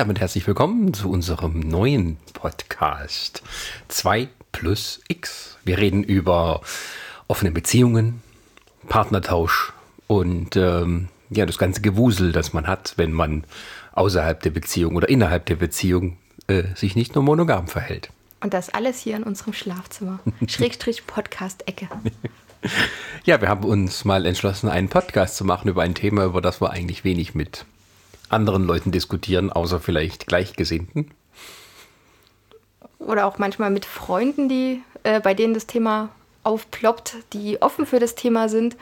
damit herzlich willkommen zu unserem neuen Podcast 2 plus X. Wir reden über offene Beziehungen, Partnertausch und ähm, ja, das ganze Gewusel, das man hat, wenn man außerhalb der Beziehung oder innerhalb der Beziehung äh, sich nicht nur monogam verhält. Und das alles hier in unserem Schlafzimmer. Schrägstrich Podcast-Ecke. Ja, wir haben uns mal entschlossen, einen Podcast zu machen über ein Thema, über das wir eigentlich wenig mit anderen Leuten diskutieren, außer vielleicht Gleichgesinnten. Oder auch manchmal mit Freunden, die, äh, bei denen das Thema aufploppt, die offen für das Thema sind.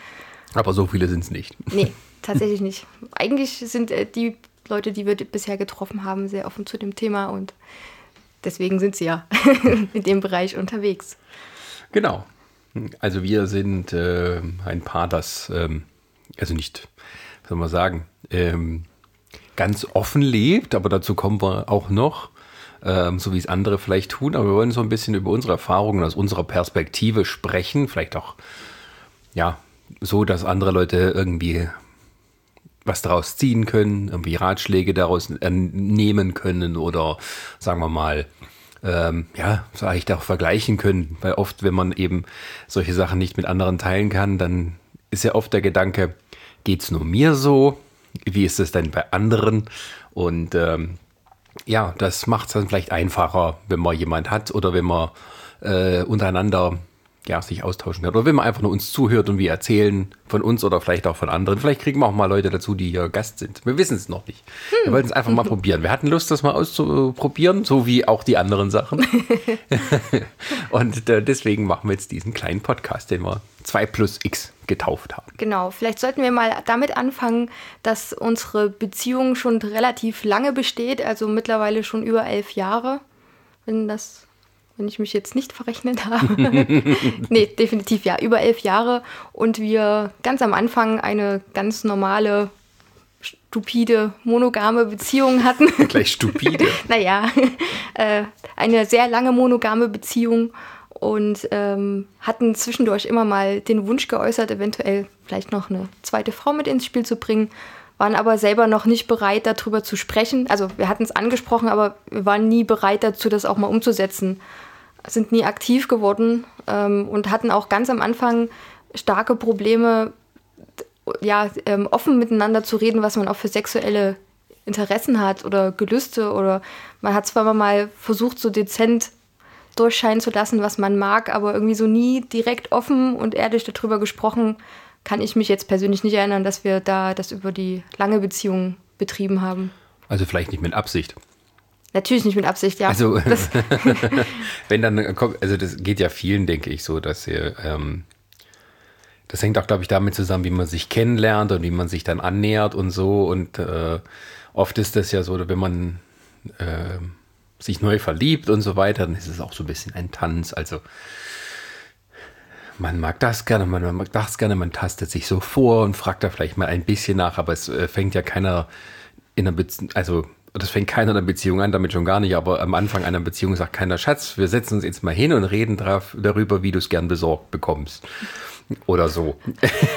Aber so viele sind es nicht. Nee, tatsächlich nicht. Eigentlich sind äh, die Leute, die wir bisher getroffen haben, sehr offen zu dem Thema und deswegen sind sie ja in dem Bereich unterwegs. Genau. Also wir sind äh, ein Paar, das, ähm, also nicht, was soll man sagen, ähm, ganz offen lebt, aber dazu kommen wir auch noch, ähm, so wie es andere vielleicht tun. Aber wir wollen so ein bisschen über unsere Erfahrungen aus unserer Perspektive sprechen, vielleicht auch, ja, so, dass andere Leute irgendwie was daraus ziehen können, irgendwie Ratschläge daraus nehmen können oder sagen wir mal, ähm, ja, vielleicht auch vergleichen können. Weil oft, wenn man eben solche Sachen nicht mit anderen teilen kann, dann ist ja oft der Gedanke, geht's nur mir so? Wie ist es denn bei anderen? Und ähm, ja, das macht es dann vielleicht einfacher, wenn man jemand hat oder wenn man äh, untereinander ja, sich austauschen kann. Oder wenn man einfach nur uns zuhört und wir erzählen von uns oder vielleicht auch von anderen. Vielleicht kriegen wir auch mal Leute dazu, die hier Gast sind. Wir wissen es noch nicht. Wir wollten es einfach mal probieren. Wir hatten Lust, das mal auszuprobieren, so wie auch die anderen Sachen. und äh, deswegen machen wir jetzt diesen kleinen Podcast, den wir 2 plus X getauft haben. Genau, vielleicht sollten wir mal damit anfangen, dass unsere Beziehung schon relativ lange besteht, also mittlerweile schon über elf Jahre, wenn das, wenn ich mich jetzt nicht verrechnet habe. nee, definitiv ja, über elf Jahre und wir ganz am Anfang eine ganz normale, stupide, monogame Beziehung hatten. Gleich stupide. naja, äh, eine sehr lange monogame Beziehung und ähm, hatten zwischendurch immer mal den Wunsch geäußert, eventuell vielleicht noch eine zweite Frau mit ins Spiel zu bringen, waren aber selber noch nicht bereit, darüber zu sprechen. Also wir hatten es angesprochen, aber wir waren nie bereit dazu, das auch mal umzusetzen. Sind nie aktiv geworden ähm, und hatten auch ganz am Anfang starke Probleme, ja, ähm, offen miteinander zu reden, was man auch für sexuelle Interessen hat oder Gelüste oder man hat zwar mal versucht, so dezent durchscheinen zu lassen, was man mag, aber irgendwie so nie direkt offen und ehrlich darüber gesprochen, kann ich mich jetzt persönlich nicht erinnern, dass wir da das über die lange Beziehung betrieben haben. Also vielleicht nicht mit Absicht. Natürlich nicht mit Absicht, ja. Also, wenn dann kommt, also das geht ja vielen, denke ich, so, dass ihr, ähm, das hängt auch, glaube ich, damit zusammen, wie man sich kennenlernt und wie man sich dann annähert und so. Und äh, oft ist das ja so, wenn man äh, sich neu verliebt und so weiter, dann ist es auch so ein bisschen ein Tanz. Also man mag das gerne, man mag das gerne, man tastet sich so vor und fragt da vielleicht mal ein bisschen nach, aber es äh, fängt ja keiner in einer Beziehung, also das fängt keiner in einer Beziehung an, damit schon gar nicht, aber am Anfang einer Beziehung sagt keiner, Schatz, wir setzen uns jetzt mal hin und reden drauf, darüber, wie du es gern besorgt bekommst. Oder so.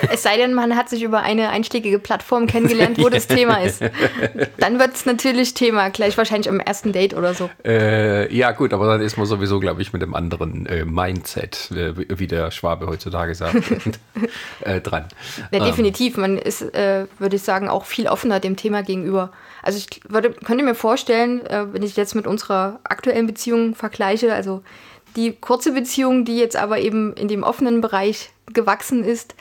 es sei denn, man hat sich über eine einschlägige Plattform kennengelernt, wo das Thema ist. Dann wird es natürlich Thema, gleich wahrscheinlich am ersten Date oder so. Äh, ja, gut, aber dann ist man sowieso, glaube ich, mit dem anderen äh, Mindset, äh, wie- der Schwabe heutzutage sagt, äh, dran. Ja, definitiv. Man ist, äh, würde ich sagen, auch viel offener dem Thema gegenüber. Also ich würde, könnte mir vorstellen, äh, wenn ich jetzt mit unserer aktuellen Beziehung vergleiche, also die kurze Beziehung, die jetzt aber eben in dem offenen Bereich gewachsen ist.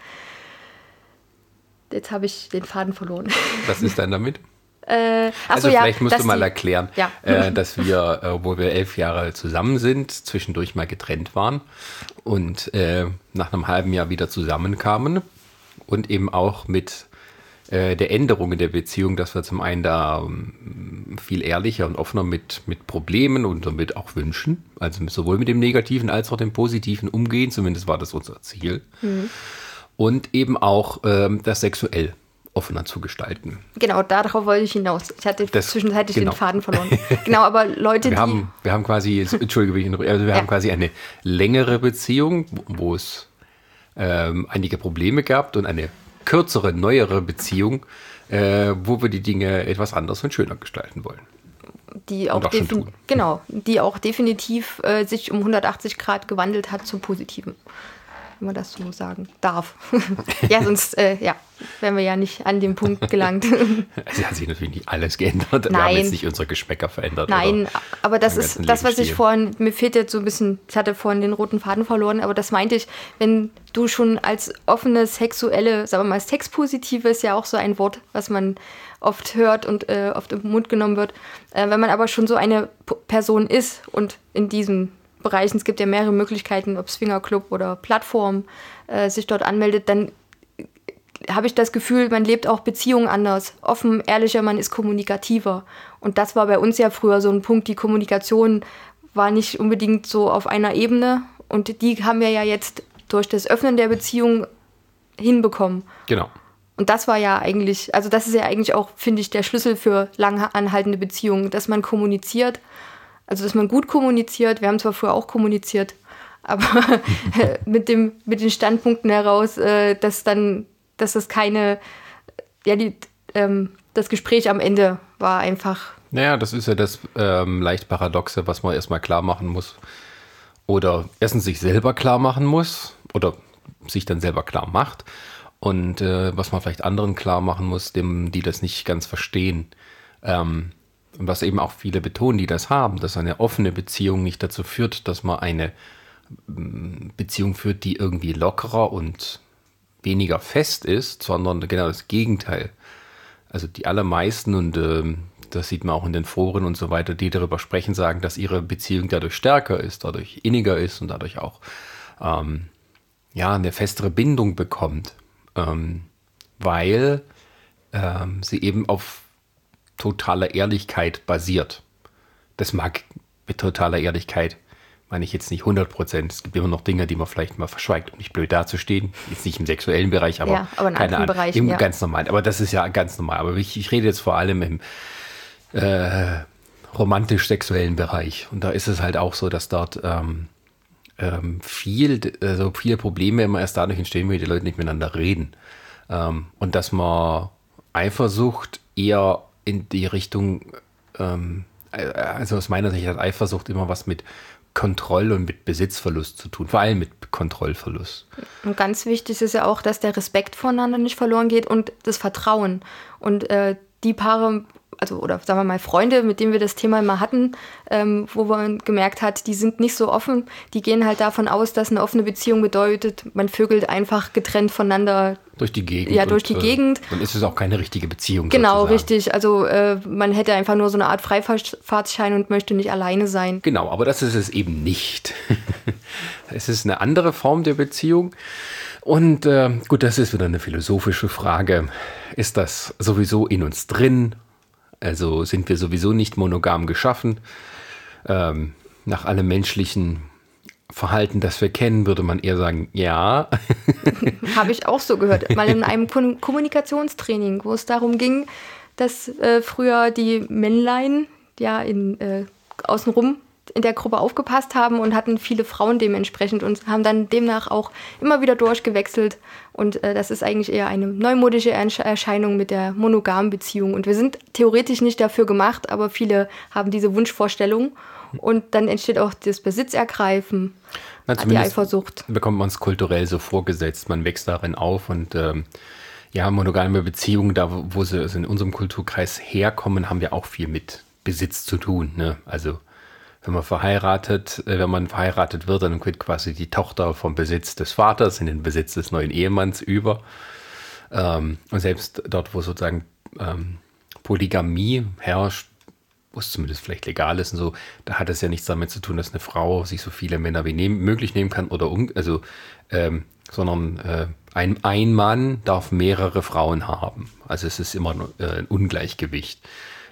Jetzt habe ich den Faden verloren. Was ist dann damit? Äh, Also so, ja, vielleicht musst du mal die- erklären, Ja. äh, dass wir, äh, wo wir elf Jahre zusammen sind, zwischendurch mal getrennt waren und äh, nach einem halben Jahr wieder zusammenkamen und eben auch mit äh, der Änderung in der Beziehung, dass wir zum einen da ähm, viel ehrlicher und offener mit, mit Problemen und damit auch Wünschen, also sowohl mit dem Negativen als auch dem Positiven umgehen, zumindest war das unser Ziel. Und eben auch ähm, das sexuell offener zu gestalten. Genau, darauf wollte ich hinaus. Ich hatte Das- zwischenzeitlich genau. den Faden verloren. genau, aber Leute, Wir die. haben, wir haben quasi, entschuldige, also wir Ja. haben quasi eine längere Beziehung, wo- wo es ähm, einige Probleme gab und eine kürzere, neuere Beziehung, äh, wo wir die Dinge etwas anders und schöner gestalten wollen. die auch, auch genau, die auch definitiv äh, sich um 180 Grad gewandelt hat zum Positiven. Wenn man das so sagen darf. ja, sonst äh, ja, wären wir ja nicht an dem Punkt gelangt. Es hat sich natürlich nicht alles geändert. Wir haben Nein. jetzt nicht unsere Geschmäcker verändert. Nein, aber das ist das, was ich vorhin, mir fehlt jetzt so ein bisschen, ich hatte vorhin den roten Faden verloren, aber das meinte ich, wenn du schon als offene, sexuelle, sagen wir mal, Sexpositive ist ja auch so ein Wort, was man oft hört und äh, oft im Mund genommen wird. Äh, wenn man aber schon so eine Person ist und in diesen Bereichen, es gibt ja mehrere Möglichkeiten, ob Swingerclub oder Plattform, äh, sich dort anmeldet, dann habe ich das Gefühl, man lebt auch Beziehungen anders. Offen, ehrlicher, man ist kommunikativer. Und das war bei uns ja früher so ein Punkt. Die Kommunikation war nicht unbedingt so auf einer Ebene. Und die haben wir ja jetzt durch das Öffnen der Beziehung hinbekommen. Genau. Und das war ja eigentlich, also das ist ja eigentlich auch, finde ich, der Schlüssel für lang anhaltende Beziehungen, dass man kommuniziert, also dass man gut kommuniziert. Wir haben zwar früher auch kommuniziert, aber mit, dem, mit den Standpunkten heraus, äh, dass dann, dass das keine, ja, die, ähm, das Gespräch am Ende war einfach, Naja, das ist ja das ähm, leicht Paradoxe, was man erstmal klar machen muss. Oder erstens sich selber klar machen muss oder sich dann selber klar macht. Und äh, was man vielleicht anderen klar machen muss, dem, die das nicht ganz verstehen. Ähm, und was eben auch viele betonen, die das haben, dass eine offene Beziehung nicht dazu führt, dass man eine ähm, Beziehung führt, die irgendwie lockerer und weniger fest ist, sondern genau das Gegenteil. Also die allermeisten, und ähm, das sieht man auch in den Foren und so weiter, die darüber sprechen, sagen, dass ihre Beziehung dadurch stärker ist, dadurch inniger ist und dadurch auch ähm, ja, eine festere Bindung bekommt, ähm, weil ähm, sie eben auf totaler Ehrlichkeit basiert. Das mag mit totaler Ehrlichkeit, meine ich jetzt nicht 100 Prozent. Es gibt immer noch Dinge, die man vielleicht mal verschweigt, um nicht blöd dazustehen. Jetzt nicht im sexuellen Bereich, aber, Ja, aber in keine anderen Ahnung. Bereichen, Im ja. ganz normal. Aber das ist ja ganz normal. Aber ich, ich rede jetzt vor allem im äh, romantisch-sexuellen Bereich. Und da ist es halt auch so, dass dort ähm, ähm, viel, also viele Probleme immer erst dadurch entstehen, wenn die Leute nicht miteinander reden. Ähm, und dass man Eifersucht eher in die Richtung, ähm, äh, also aus meiner Sicht hat Eifersucht immer was mit Kontroll- und mit Besitzverlust zu tun, vor allem mit Kontrollverlust. Und ganz wichtig ist ja auch, dass der Respekt voneinander nicht verloren geht und das Vertrauen. Und äh, die Paare, also oder sagen wir mal Freunde, mit denen wir das Thema immer hatten, ähm, wo man gemerkt hat, die sind nicht so offen, die gehen halt davon aus, dass eine offene Beziehung bedeutet, man vögelt einfach getrennt voneinander. Durch die Gegend. Ja, durch die äh, Gegend. Dann ist es auch keine richtige Beziehung. Genau, sozusagen. richtig. Also äh, man hätte einfach nur so eine Art Freifahrtschein und möchte nicht alleine sein. Genau, aber das ist es eben nicht. es ist eine andere Form der Beziehung. Und äh, gut, das ist wieder eine philosophische Frage. Ist das sowieso in uns drin? Also sind wir sowieso nicht monogam geschaffen? Ähm, nach allem menschlichen Verhalten, das wir kennen, würde man eher sagen, ja. Habe ich auch so gehört. Mal in einem Kom Kommunikationstraining, wo es darum ging, dass äh, früher die Männlein ja in, äh, außenrum in der Gruppe aufgepasst haben und hatten viele Frauen dementsprechend und haben dann demnach auch immer wieder durchgewechselt. Und äh, das ist eigentlich eher eine neumodische Ersch- Erscheinung mit der monogamen Beziehung. Und wir sind theoretisch nicht dafür gemacht, aber viele haben diese Wunschvorstellung. Und dann entsteht auch das Besitzergreifen, Na, die Eifersucht. bekommt man es kulturell so vorgesetzt. Man wächst darin auf und ähm, ja, monogame Beziehungen, da wo sie also in unserem Kulturkreis herkommen, haben ja auch viel mit Besitz zu tun. Ne? Also wenn man verheiratet, äh, wenn man verheiratet wird, dann geht quasi die Tochter vom Besitz des Vaters in den Besitz des neuen Ehemanns über. Ähm, und selbst dort, wo sozusagen ähm, Polygamie herrscht, wo es zumindest vielleicht legal ist und so, da hat es ja nichts damit zu tun, dass eine Frau sich so viele Männer wie nehmen, möglich nehmen kann oder um, also, ähm, sondern äh, ein, ein Mann darf mehrere Frauen haben. Also es ist immer nur, äh, ein Ungleichgewicht,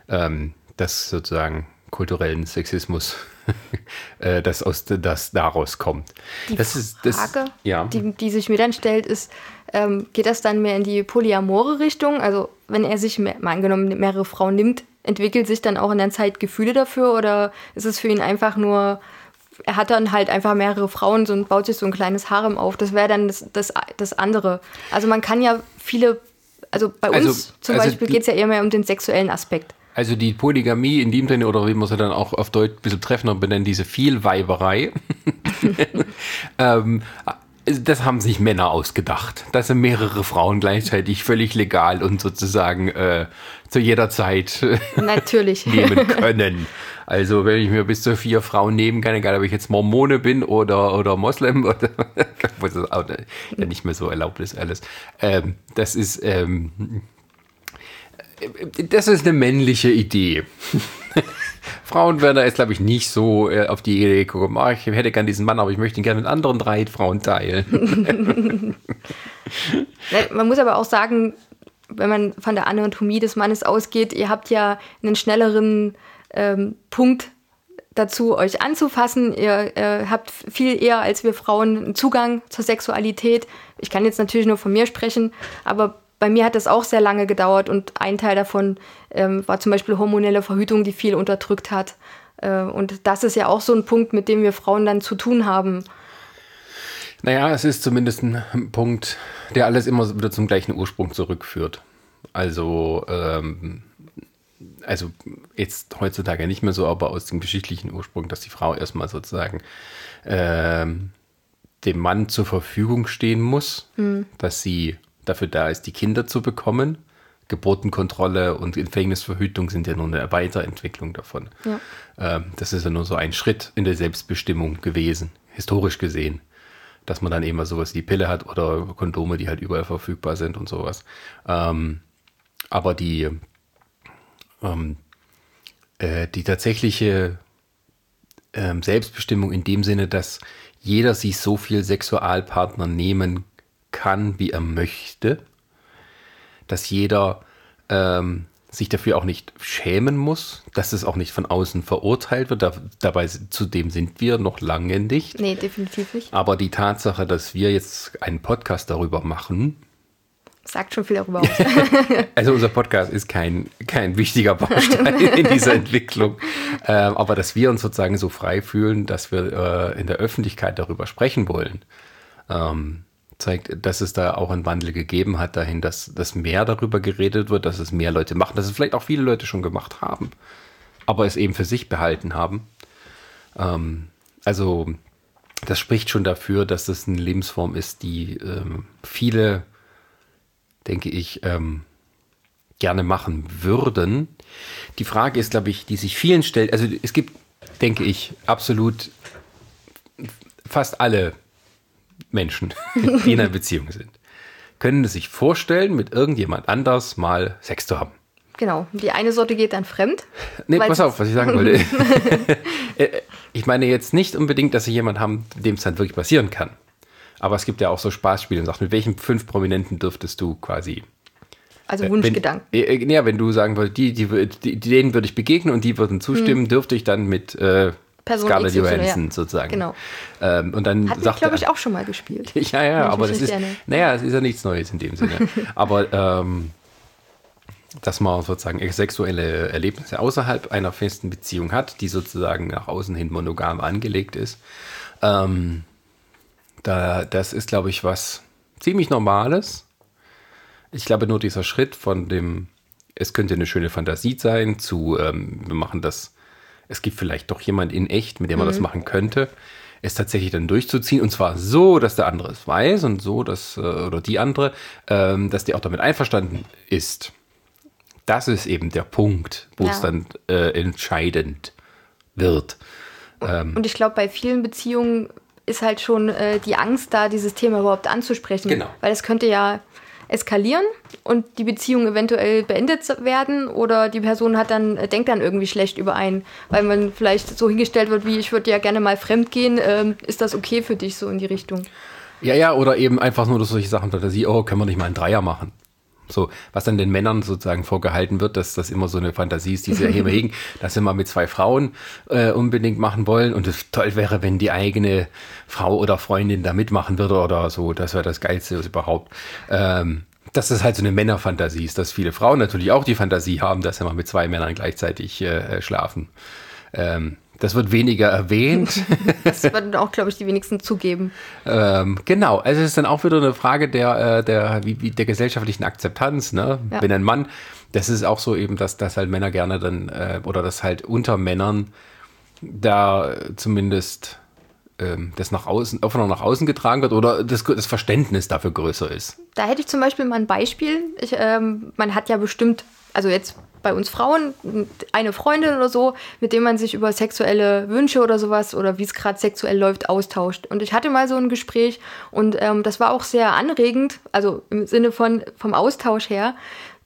ähm, das sozusagen kulturellen Sexismus, äh, das aus das daraus kommt. Die das ist das, Frage, ja. die, die sich mir dann stellt, ist, ähm, geht das dann mehr in die polyamore Richtung? Also wenn er sich mehr, mal angenommen mehrere Frauen nimmt, entwickelt sich dann auch in der Zeit Gefühle dafür oder ist es für ihn einfach nur, er hat dann halt einfach mehrere Frauen so und baut sich so ein kleines Harem auf. Das wäre dann das, das, das andere. Also man kann ja viele, also bei uns Also- zum also Beispiel geht es ja eher mehr um den sexuellen Aspekt. Also die Polygamie in dem Sinne, oder wie man sie dann auch auf Deutsch ein bisschen treffender benennt, diese Vielweiberei, ähm, das haben sich Männer ausgedacht. Das sind mehrere Frauen gleichzeitig völlig legal und sozusagen äh, zu jeder Zeit äh, Natürlich. nehmen können. Also wenn ich mir bis zu vier Frauen nehmen kann, egal ob ich jetzt Mormone bin oder, oder Moslem oder was ist auch nicht mehr so erlaubt ist alles. Ähm, das ist ähm, das ist eine männliche Idee. Frauen werden da jetzt, glaube ich, nicht so äh, auf die Idee gekommen, ah, ich hätte gern diesen Mann, aber ich möchte ihn gerne mit anderen drei Frauen teilen. Man muss aber auch sagen, wenn man von der Anatomie des Mannes ausgeht, ihr habt ja einen schnelleren ähm, Punkt dazu, euch anzufassen. Ihr äh, habt viel eher als wir Frauen Zugang zur Sexualität. Ich kann jetzt natürlich nur von mir sprechen, aber bei mir hat das auch sehr lange gedauert und ein Teil davon ähm, war zum Beispiel hormonelle Verhütung, die viel unterdrückt hat. Äh, und das ist ja auch so ein Punkt, mit dem wir Frauen dann zu tun haben. Naja, es ist zumindest ein Punkt, der alles immer wieder zum gleichen Ursprung zurückführt. Also, ähm, also jetzt heutzutage nicht mehr so, aber aus dem geschichtlichen Ursprung, dass die Frau erstmal sozusagen ähm, dem Mann zur Verfügung stehen muss, dass sie dafür da ist, die Kinder zu bekommen. Geburtenkontrolle und Empfängnisverhütung sind ja nur eine Weiterentwicklung davon. Ja. Ähm, das ist ja nur so ein Schritt in der Selbstbestimmung gewesen, historisch gesehen. Dass man dann eben mal sowas wie die Pille hat oder Kondome, die halt überall verfügbar sind und sowas. Ähm, aber die, ähm, äh, die tatsächliche Selbstbestimmung in dem Sinne, dass jeder sich so viel Sexualpartner nehmen kann, wie er möchte, dass jeder ähm, sich dafür auch nicht schämen muss, dass es auch nicht von außen verurteilt wird. Da, dabei zudem sind wir noch lange nicht. Nee, definitiv nicht. Aber die Tatsache, dass wir jetzt einen Podcast darüber machen, Sagt schon viel darüber aus. also unser Podcast ist kein, kein wichtiger Baustein in dieser Entwicklung, ähm, aber dass wir uns sozusagen so frei fühlen, dass wir äh, in der Öffentlichkeit darüber sprechen wollen, ähm, zeigt, dass es da auch einen Wandel gegeben hat dahin, dass, dass mehr darüber geredet wird, dass es mehr Leute machen, dass es vielleicht auch viele Leute schon gemacht haben, aber es eben für sich behalten haben. Ähm, also das spricht schon dafür, dass das eine Lebensform ist, die ähm, viele denke ich, ähm, gerne machen würden. Die Frage ist, glaube ich, die sich vielen stellt. Also es gibt, denke ich, absolut fast alle Menschen, die in einer Beziehung sind, können es sich vorstellen, mit irgendjemand anders mal Sex zu haben. genau. Die eine Sorte geht dann fremd. Nee, pass auf, was ich sagen wollte. Äh, ich meine jetzt nicht unbedingt, dass sie jemanden haben, dem es dann wirklich passieren kann. Aber es gibt ja auch so Spaßspiele und sagt, mit welchen fünf Prominenten dürftest du quasi Also Wenn, Wunschgedanken. äh, äh, ja, wenn du sagen würdest, die, die, die, denen würde ich begegnen und die würden zustimmen, dürfte ich dann mit äh, Hm. Person Scarlett XY, Johansson ja. sozusagen. Genau. Ähm, und dann wir, sagt glaube ich, auch schon mal gespielt. Ja, ja, aber das ist, naja, es ist ja nichts Neues in dem Sinne. aber ähm, dass man sozusagen sexuelle Erlebnisse außerhalb einer festen Beziehung hat, die sozusagen nach außen hin monogam angelegt ist, ähm, da, das ist, glaube ich, was ziemlich Normales. Ich glaube, nur dieser Schritt von dem, es könnte eine schöne Fantasie sein, zu, ähm, wir machen das, es gibt vielleicht doch jemand in echt, mit dem man das machen könnte, es tatsächlich dann durchzuziehen und zwar so, dass der andere es weiß und so, dass, äh, oder die andere, ähm, dass die auch damit einverstanden ist. Das ist eben der Punkt, wo es Ja. dann äh, entscheidend wird. Und ich glaube, bei vielen Beziehungen ist halt schon äh, die Angst da, dieses Thema überhaupt anzusprechen. Genau. Weil es könnte ja eskalieren und die Beziehung eventuell beendet werden oder die Person hat dann, äh, denkt dann irgendwie schlecht über einen, weil man vielleicht so hingestellt wird, wie ich würde ja gerne mal fremd gehen, ähm, ist das okay für dich so in die Richtung? Ja, ja, oder eben einfach nur durch solche Sachen, Fantasie, oh, können wir nicht mal einen Dreier machen? So, was dann den Männern sozusagen vorgehalten wird, dass das immer so eine Fantasie ist, die sie hier hegen, dass sie mal mit zwei Frauen äh, unbedingt machen wollen und es toll wäre, wenn die eigene Frau oder Freundin da mitmachen würde oder so. Das wäre das Geilste überhaupt. Ähm, dass das halt so eine Männerfantasie ist, dass viele Frauen natürlich auch die Fantasie haben, dass sie mal mit zwei Männern gleichzeitig äh, schlafen. Ähm, das wird weniger erwähnt. Das würden auch, glaube ich, die wenigsten zugeben. ähm, genau, also es ist dann auch wieder eine Frage der, äh, der, wie der gesellschaftlichen Akzeptanz. Ne? Ja. Wenn ein Mann, das ist auch so eben, dass, dass halt Männer gerne dann, äh, oder dass halt unter Männern da zumindest ähm, das nach außen, offener nach außen getragen wird oder das, das Verständnis dafür größer ist. Da hätte ich zum Beispiel mal ein Beispiel. Ich, ähm, man hat ja bestimmt, also jetzt bei uns Frauen, eine Freundin oder so, mit dem man sich über sexuelle Wünsche oder sowas oder wie es gerade sexuell läuft, austauscht. Und ich hatte mal so ein Gespräch und ähm, das war auch sehr anregend, also im Sinne von vom Austausch her,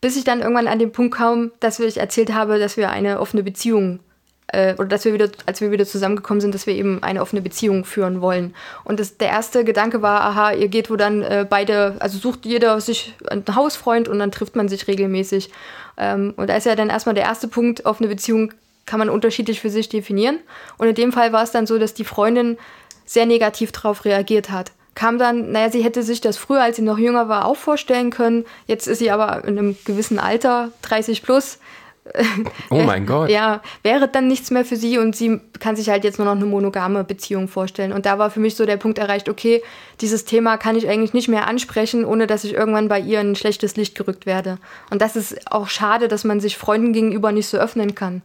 bis ich dann irgendwann an den Punkt kam, dass ich erzählt habe, dass wir eine offene Beziehung äh, oder dass wir wieder, als wir wieder zusammengekommen sind, dass wir eben eine offene Beziehung führen wollen. Und das, der erste Gedanke war, aha, ihr geht wo dann äh, beide, also sucht jeder sich einen Hausfreund und dann trifft man sich regelmäßig. Ähm, und da ist ja dann erstmal der erste Punkt, offene Beziehung kann man unterschiedlich für sich definieren. Und in dem Fall war es dann so, dass die Freundin sehr negativ darauf reagiert hat. Kam dann, naja, sie hätte sich das früher, als sie noch jünger war, auch vorstellen können. Jetzt ist sie aber in einem gewissen Alter, 30 plus, Oh mein Gott. ja, wäre dann nichts mehr für sie und sie kann sich halt jetzt nur noch eine monogame Beziehung vorstellen. Und da war für mich so der Punkt erreicht, okay, dieses Thema kann ich eigentlich nicht mehr ansprechen, ohne dass ich irgendwann bei ihr in ein schlechtes Licht gerückt werde. Und das ist auch schade, dass man sich Freunden gegenüber nicht so öffnen kann.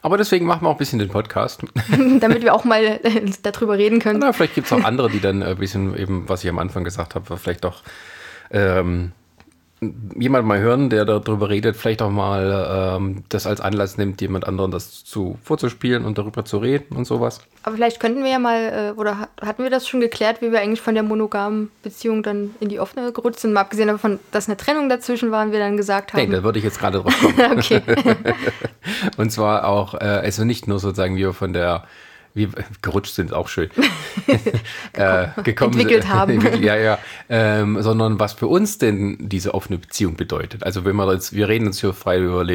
Aber deswegen machen wir auch ein bisschen den Podcast. Damit wir auch mal äh, darüber reden können. Na, vielleicht gibt es auch andere, die dann ein bisschen eben, was ich am Anfang gesagt habe, vielleicht auch ähm, jemand mal hören, der darüber redet, vielleicht auch mal ähm, das als Anlass nimmt, jemand anderen das zu vorzuspielen und darüber zu reden und sowas. Aber vielleicht könnten wir ja mal, äh, oder ha- hatten wir das schon geklärt, wie wir eigentlich von der monogamen Beziehung dann in die offene gerutscht sind? Mal abgesehen davon, dass eine Trennung dazwischen war und wir dann gesagt Nee, haben. da würde ich jetzt gerade drauf kommen. okay. Und zwar auch, äh, also nicht nur sozusagen, wie wir von der, wie gerutscht sind, auch schön. äh, gekommen Entwickelt sind. haben. ja, ja. Ähm, sondern was für uns denn diese offene Beziehung bedeutet. Also wenn wir jetzt, wir reden uns hier frei über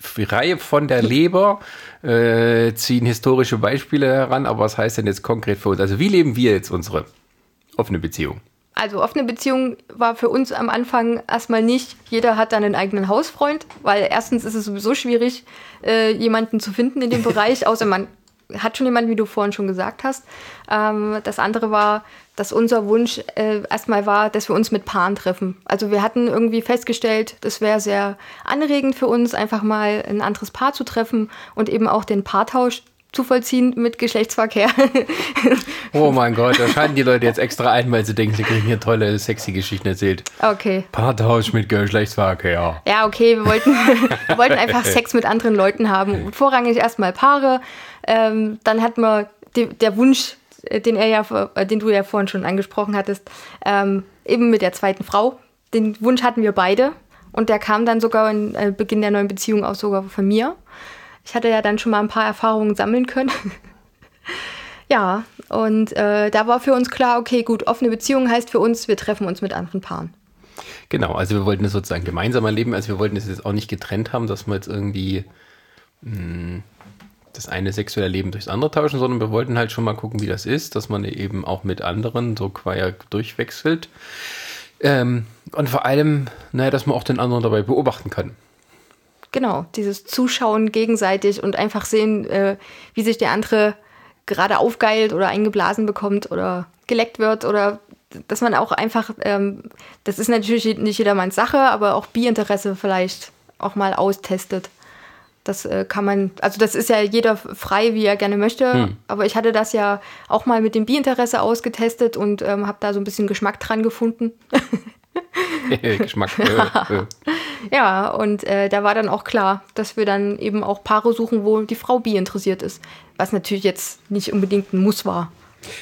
frei von der Leber, äh, ziehen historische Beispiele heran, aber was heißt denn jetzt konkret für uns? Also wie leben wir jetzt unsere offene Beziehung? Also offene Beziehung war für uns am Anfang erstmal nicht, jeder hat dann einen eigenen Hausfreund, weil erstens ist es sowieso schwierig, äh, jemanden zu finden in dem Bereich, außer man hat schon jemanden, wie du vorhin schon gesagt hast. Ähm, das andere war, dass unser Wunsch äh, erstmal war, dass wir uns mit Paaren treffen. Also wir hatten irgendwie festgestellt, das wäre sehr anregend für uns, einfach mal ein anderes Paar zu treffen und eben auch den Paartausch zu vollziehen mit Geschlechtsverkehr. Oh mein Gott, da schalten die Leute jetzt extra ein, weil sie denken, sie kriegen hier tolle, sexy Geschichten erzählt. okay. Paartausch mit Geschlechtsverkehr. Ja, okay, wir wollten, wir wollten einfach Sex mit anderen Leuten haben. Vorrangig erstmal Paare. Ähm, dann hatten wir die, der Wunsch, äh, den, er ja, äh, den du ja vorhin schon angesprochen hattest, ähm, eben mit der zweiten Frau. Den Wunsch hatten wir beide. Und der kam dann sogar in äh, Beginn der neuen Beziehung auch sogar von mir. Ich hatte ja dann schon mal ein paar Erfahrungen sammeln können. ja, und äh, da war für uns klar, okay, gut, offene Beziehung heißt für uns, wir treffen uns mit anderen Paaren. Genau, also wir wollten es sozusagen gemeinsam erleben. Also wir wollten es jetzt auch nicht getrennt haben, dass wir jetzt irgendwie mh, das eine sexuelle Leben durchs andere tauschen, sondern wir wollten halt schon mal gucken, wie das ist, dass man eben auch mit anderen so quer durchwechselt. Ähm, und vor allem, naja, dass man auch den anderen dabei beobachten kann. Genau, dieses Zuschauen gegenseitig und einfach sehen, äh, wie sich der andere gerade aufgeilt oder eingeblasen bekommt oder geleckt wird oder dass man auch einfach, ähm, das ist natürlich nicht jedermanns Sache, aber auch Bi-Interesse vielleicht auch mal austestet. Das äh, kann man, also das ist ja jeder frei, wie er gerne möchte. Aber ich hatte das ja auch mal mit dem Bi-Interesse ausgetestet und ähm, habe da so ein bisschen Geschmack dran gefunden. Geschmack. Äh, äh. Ja, und äh, da war dann auch klar, dass wir dann eben auch Paare suchen, wo die Frau bi interessiert ist. Was natürlich jetzt nicht unbedingt ein Muss war.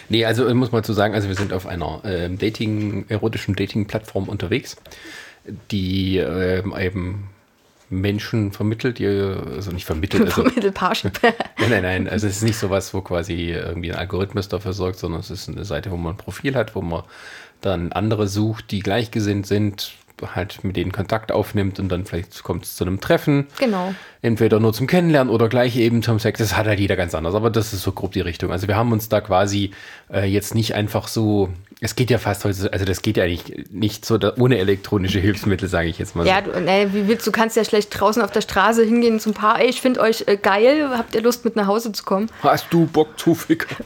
Nee, also äh, muss man zu sagen, also wir sind auf einer ähm, Dating, erotischen Dating-Plattform unterwegs, die ähm, eben Menschen vermittelt, die, also nicht vermittelt, also Vom Mittelpaarship. Nein, nein, nein. Also es ist nicht sowas, wo quasi irgendwie ein Algorithmus dafür sorgt, sondern es ist eine Seite, wo man ein Profil hat, wo man dann andere sucht, die gleichgesinnt sind. Halt mit denen Kontakt aufnimmt und dann vielleicht kommt es zu einem Treffen. Genau. Entweder nur zum Kennenlernen oder gleich eben zum Sex. Das hat halt jeder ganz anders, aber das ist so grob die Richtung. Also wir haben uns da quasi äh, jetzt nicht einfach so, es geht ja fast heute, also das geht ja nicht, nicht so da, ohne elektronische Hilfsmittel, sage ich jetzt mal Ja, so. du, nee, wie willst du kannst ja schlecht draußen auf der Straße hingehen zum Paar. Ey, ich finde euch äh, geil. Habt ihr Lust mit nach Hause zu kommen? Hast du Bock zu ficken?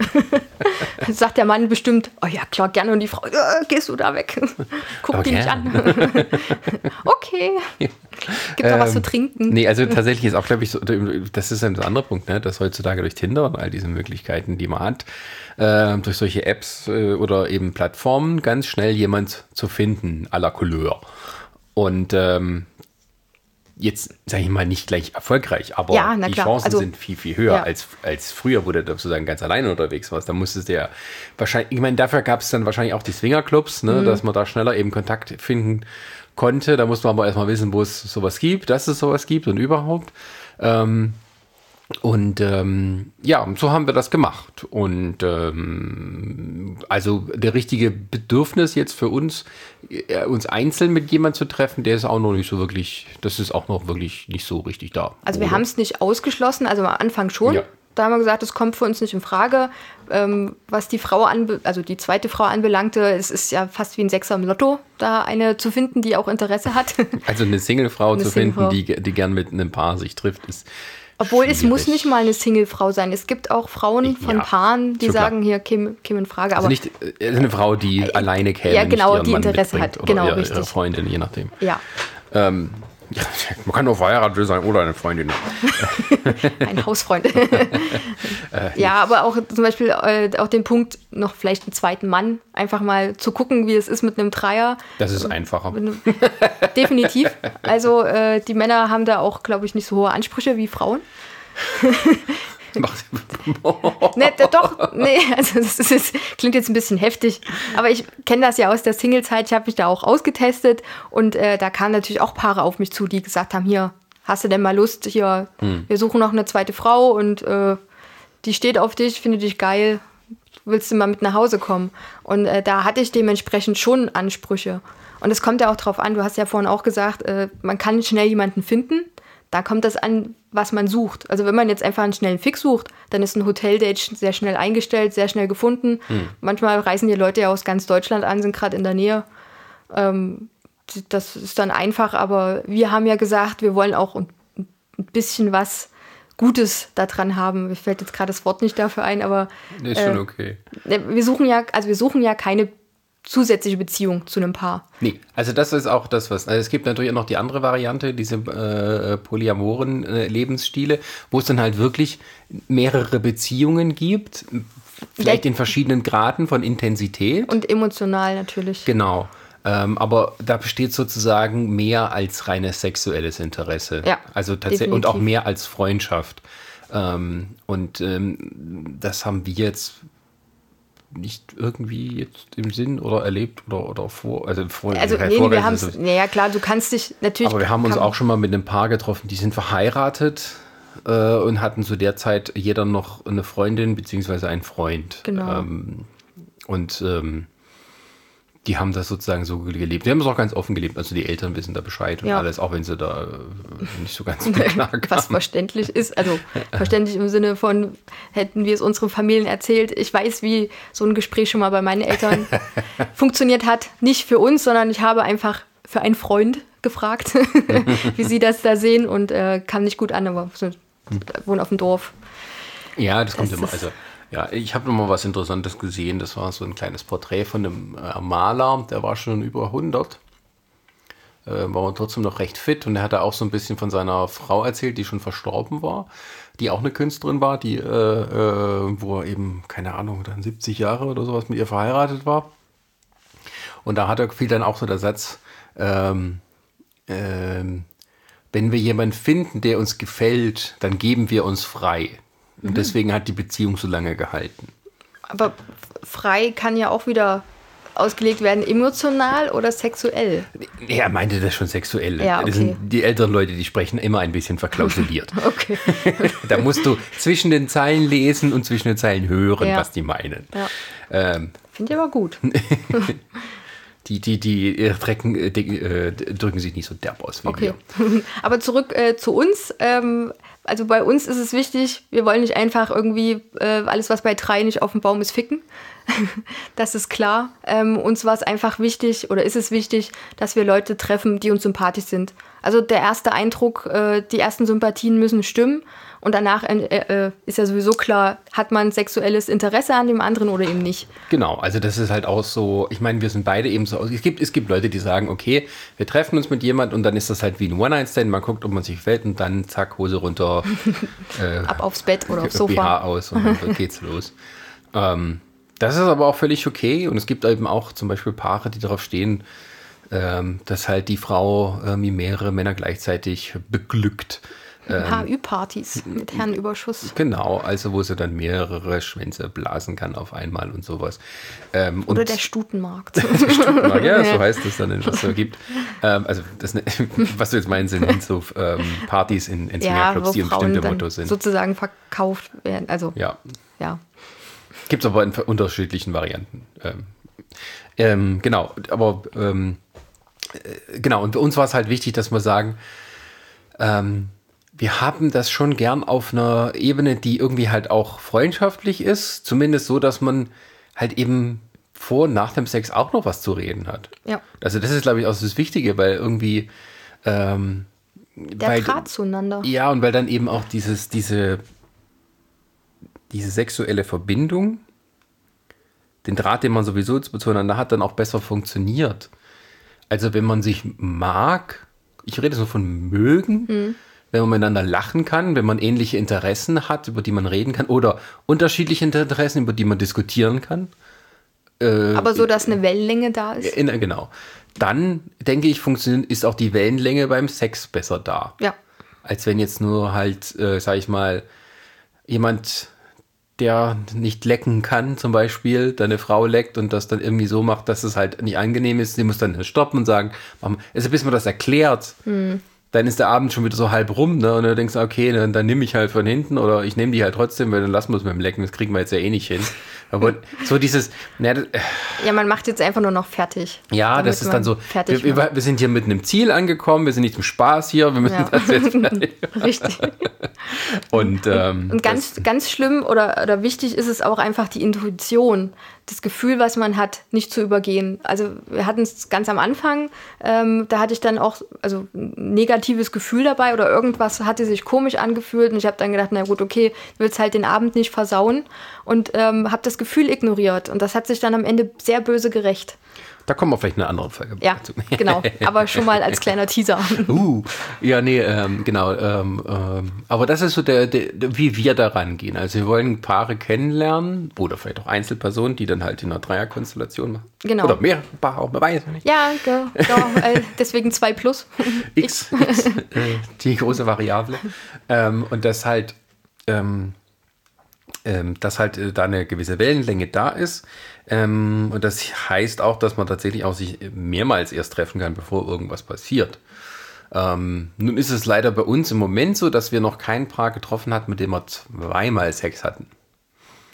Dann sagt der Mann bestimmt, oh ja, klar, gerne. Und die Frau, äh, gehst du da weg? Guck Aber die nicht an. okay. Gibt noch was zu Ähm, trinken? Nee, also tatsächlich ist auch, glaube ich, so, das ist ein anderer Punkt, ne? dass heutzutage durch Tinder und all diese Möglichkeiten, die man hat, äh, durch solche Apps äh, oder eben Plattformen ganz schnell jemand zu finden, à la Couleur. Und ähm, jetzt, sage ich mal, nicht gleich erfolgreich, aber Ja, die klar. Chancen Also- sind viel, viel höher Ja. als, als früher, wo du sozusagen ganz alleine unterwegs warst. Da musstest du ja wahrscheinlich, ich meine, dafür gab es dann wahrscheinlich auch die Swingerclubs, ne, Mhm. dass man da schneller eben Kontakt finden konnte. Da muss man aber erstmal wissen, wo es sowas gibt, dass es sowas gibt und überhaupt. Ähm, und ähm, ja, so haben wir das gemacht. Und ähm, also der richtige Bedürfnis jetzt für uns, äh, uns einzeln mit jemand zu treffen, der ist auch noch nicht so wirklich, das ist auch noch wirklich nicht so richtig da. Also wir Oder? haben es nicht ausgeschlossen, also am Anfang schon. Ja. Da haben wir gesagt, es kommt für uns nicht in Frage. Ähm, was die Frau anbe also die zweite Frau anbelangte, es ist ja fast wie ein Sechser im Lotto, da eine zu finden, die auch Interesse hat. Also eine Singlefrau zu finden, Singlefrau. die, die gern mit einem Paar sich trifft, ist. Obwohl es schwierig. muss nicht mal eine Singlefrau sein. Es gibt auch Frauen von Ja, Paaren, die sagen, hier käme, käme in Frage. Also Aber nicht äh, eine Frau, die alleine käme, ja, genau, die Interesse hat. Oder Genau, ihre, richtig. ihre Freundin, je nachdem. ja, Ähm, ja, man kann auch verheiratet sein oder eine Freundin. ein Hausfreund. Äh, ja, aber auch zum Beispiel äh, auch den Punkt, noch vielleicht einen zweiten Mann, einfach mal zu gucken, wie es ist mit einem Dreier. Das ist einfacher. Definitiv. Also äh, die Männer haben da auch, glaube ich, nicht so hohe Ansprüche wie Frauen. Ne, d- doch, nee, also das ist, jetzt- klingt jetzt ein bisschen heftig, aber ich kenne das ja aus der Singlezeit, ich habe mich da auch ausgetestet und äh, da kamen natürlich auch Paare auf mich zu, die gesagt haben, hier, hast du denn mal Lust, hier, wir suchen noch eine zweite Frau und äh, die steht auf dich, findet dich geil, willst du mal mit nach Hause kommen? Und äh, da hatte ich dementsprechend schon Ansprüche. Und es kommt ja auch drauf an, du hast ja vorhin auch gesagt, äh, man kann schnell jemanden finden. Da kommt das an, was man sucht. Also wenn man jetzt einfach einen schnellen Fix sucht, dann ist ein Hoteldate sehr schnell eingestellt, sehr schnell gefunden. Manchmal reisen die Leute ja aus ganz Deutschland an, sind gerade in der Nähe. Ähm, das ist dann einfach, aber wir haben ja gesagt, wir wollen auch ein bisschen was Gutes daran haben. Mir fällt jetzt gerade das Wort nicht dafür ein, aber Nee, ist schon äh, okay. Ne, Wir suchen ja, also wir suchen ja keine zusätzliche Beziehung zu einem Paar. Nee, also das ist auch das, was. Also es gibt natürlich auch noch die andere Variante, diese äh, polyamoren äh, Lebensstile, wo es dann halt wirklich mehrere Beziehungen gibt, vielleicht Ja. in verschiedenen Graden von Intensität. Und emotional natürlich. Genau. Ähm, aber da besteht sozusagen mehr als reines sexuelles Interesse. Ja, Also tatsächlich und auch mehr als Freundschaft. Ähm, und ähm, das haben wir jetzt nicht irgendwie jetzt im Sinn oder erlebt oder, oder vor, also vor Also nee, wir haben es, ist- naja klar, du kannst dich natürlich. aber wir haben uns auch schon mal mit einem Paar getroffen, die sind verheiratet äh, und hatten zu der Zeit jeder noch eine Freundin beziehungsweise einen Freund. Genau. Ähm, und ähm, die haben das sozusagen so gelebt. Die haben es auch ganz offen gelebt. Also die Eltern wissen da Bescheid und Ja. alles, auch wenn sie da äh, nicht so ganz klar was verständlich ist. Also verständlich im Sinne von, hätten wir es unseren Familien erzählt. Ich weiß, wie so ein Gespräch schon mal bei meinen Eltern funktioniert hat. Nicht für uns, sondern ich habe einfach für einen Freund gefragt, wie sie das da sehen und äh, kam nicht gut an, aber so, wohnen auf dem Dorf. Ja, das kommt Es immer. Also, ja, ich habe noch mal was Interessantes gesehen. Das war so ein kleines Porträt von einem äh, Maler, der war schon über 100. Äh, war aber trotzdem noch recht fit und er hatte auch so ein bisschen von seiner Frau erzählt, die schon verstorben war, die auch eine Künstlerin war, die, äh, äh, wo er eben, keine Ahnung, dann 70 Jahre oder sowas mit ihr verheiratet war. Und da hat er fiel dann auch so der Satz, ähm, ähm, wenn wir jemanden finden, der uns gefällt, dann geben wir uns frei. Und deswegen hat die Beziehung so lange gehalten. Aber frei kann ja auch wieder ausgelegt werden, emotional oder sexuell. Er meinte das schon sexuell. Ja, das okay. sind die älteren Leute, die sprechen immer ein bisschen verklausuliert. Okay. da musst du zwischen den Zeilen lesen und zwischen den Zeilen hören, Ja. was die meinen. Ja. Ähm, Finde ich aber gut. die, die, die äh, drecken, äh, die, äh, drücken sich nicht so derb aus wie Okay. wir. Aber zurück äh, zu uns. Ähm, also bei uns ist es wichtig, wir wollen nicht einfach irgendwie äh, alles, was bei drei nicht auf dem Baum ist, ficken. das ist klar. Ähm, uns war es einfach wichtig oder ist es wichtig, dass wir Leute treffen, die uns sympathisch sind. Also der erste Eindruck, äh, die ersten Sympathien müssen stimmen. Und danach äh, äh, ist ja sowieso klar, hat man sexuelles Interesse an dem anderen oder eben nicht. Genau, also das ist halt auch so, ich meine, wir sind beide eben so, es gibt, es gibt Leute, die sagen, okay, wir treffen uns mit jemand und dann ist das halt wie ein One-Night-Stand, man guckt, ob man sich gefällt und dann zack, Hose runter, äh, Ab aufs Bett oder aufs BH Sofa. aus und dann geht's los. Ähm, das ist aber auch völlig okay und es gibt eben auch zum Beispiel Paare, die darauf stehen, ähm, dass halt die Frau irgendwie mehrere Männer gleichzeitig beglückt. HÜ-Partys mit Herrenüberschuss. Genau, also wo sie dann mehrere Schwänze blasen kann auf einmal und sowas. Ähm, Oder und der Stutenmarkt. ja, so heißt es dann, was es so gibt. Ähm, also das, was du jetzt meinst, sind so ähm, Partys in, in ja, Swingerclubs, die ein Frauen bestimmte dann Motto sind. sozusagen verkauft werden. Also, ja. Ja, gibt es aber in unterschiedlichen Varianten. Ähm, ähm, genau, aber ähm, äh, genau, und für uns war es halt wichtig, dass wir sagen, ähm, wir haben das schon gern auf einer Ebene, die irgendwie halt auch freundschaftlich ist, zumindest so, dass man halt eben vor und nach dem Sex auch noch was zu reden hat. Ja. Also das ist, glaube ich, auch das Wichtige, weil irgendwie ähm, Der weil, Draht zueinander. ja, und weil dann eben auch dieses, diese, diese sexuelle Verbindung, den Draht, den man sowieso zueinander hat, dann auch besser funktioniert. Also wenn man sich mag, ich rede so von mögen, wenn man miteinander lachen kann, wenn man ähnliche Interessen hat, über die man reden kann, oder unterschiedliche Interessen, über die man diskutieren kann. Aber so, dass eine Wellenlänge da ist. In, genau. Dann denke ich, funktioniert, ist auch die Wellenlänge beim Sex besser da Ja. als wenn jetzt nur halt, äh, sag ich mal, jemand, der nicht lecken kann, zum Beispiel, deine Frau leckt und das dann irgendwie so macht, dass es halt nicht angenehm ist, sie muss dann stoppen und sagen, also bis man das erklärt, dann ist der Abend schon wieder so halb rum, ne? Und dann denkst du, okay, dann, dann nehme ich halt von hinten oder ich nehme die halt trotzdem, weil dann lassen wir es mit dem Lecken, das kriegen wir jetzt ja eh nicht hin. Aber so dieses, na, das, Ja, man macht jetzt einfach nur noch fertig. ja, das ist dann so, wir, wir, wir sind hier mit einem Ziel angekommen, wir sind nicht zum Spaß hier, wir müssen Ja. das jetzt fertig. Richtig. Und, ähm, Und ganz, ganz schlimm oder, oder wichtig ist es auch einfach die Intuition, das Gefühl, was man hat, nicht zu übergehen. Also wir hatten es ganz am Anfang, ähm, da hatte ich dann auch also ein negatives Gefühl dabei oder irgendwas hatte sich komisch angefühlt und ich habe dann gedacht, na gut, okay, du willst halt den Abend nicht versauen und ähm, habe das Gefühl ignoriert und das hat sich dann am Ende sehr böse gerecht. Da kommen wir vielleicht in einer anderen Folge Ja, dazu. genau. Aber schon mal als kleiner Teaser. Uh, ja, nee, ähm, genau. Ähm, ähm, aber das ist so der, der, wie wir da rangehen. Also wir wollen Paare kennenlernen oder vielleicht auch Einzelpersonen, die dann halt in einer Dreierkonstellation machen. Genau. Oder mehrere Paare, auch man weiß ja nicht. Ja, ge- genau, äh, deswegen 2 plus. X, X äh, die große Variable. Ähm, und das halt, ähm, ähm, dass halt äh, da eine gewisse Wellenlänge da ist. Ähm, und das heißt auch, dass man tatsächlich auch sich mehrmals erst treffen kann, bevor irgendwas passiert. Ähm, nun ist es leider bei uns im Moment so, dass wir noch kein Paar getroffen hatten, mit dem wir zweimal Sex hatten.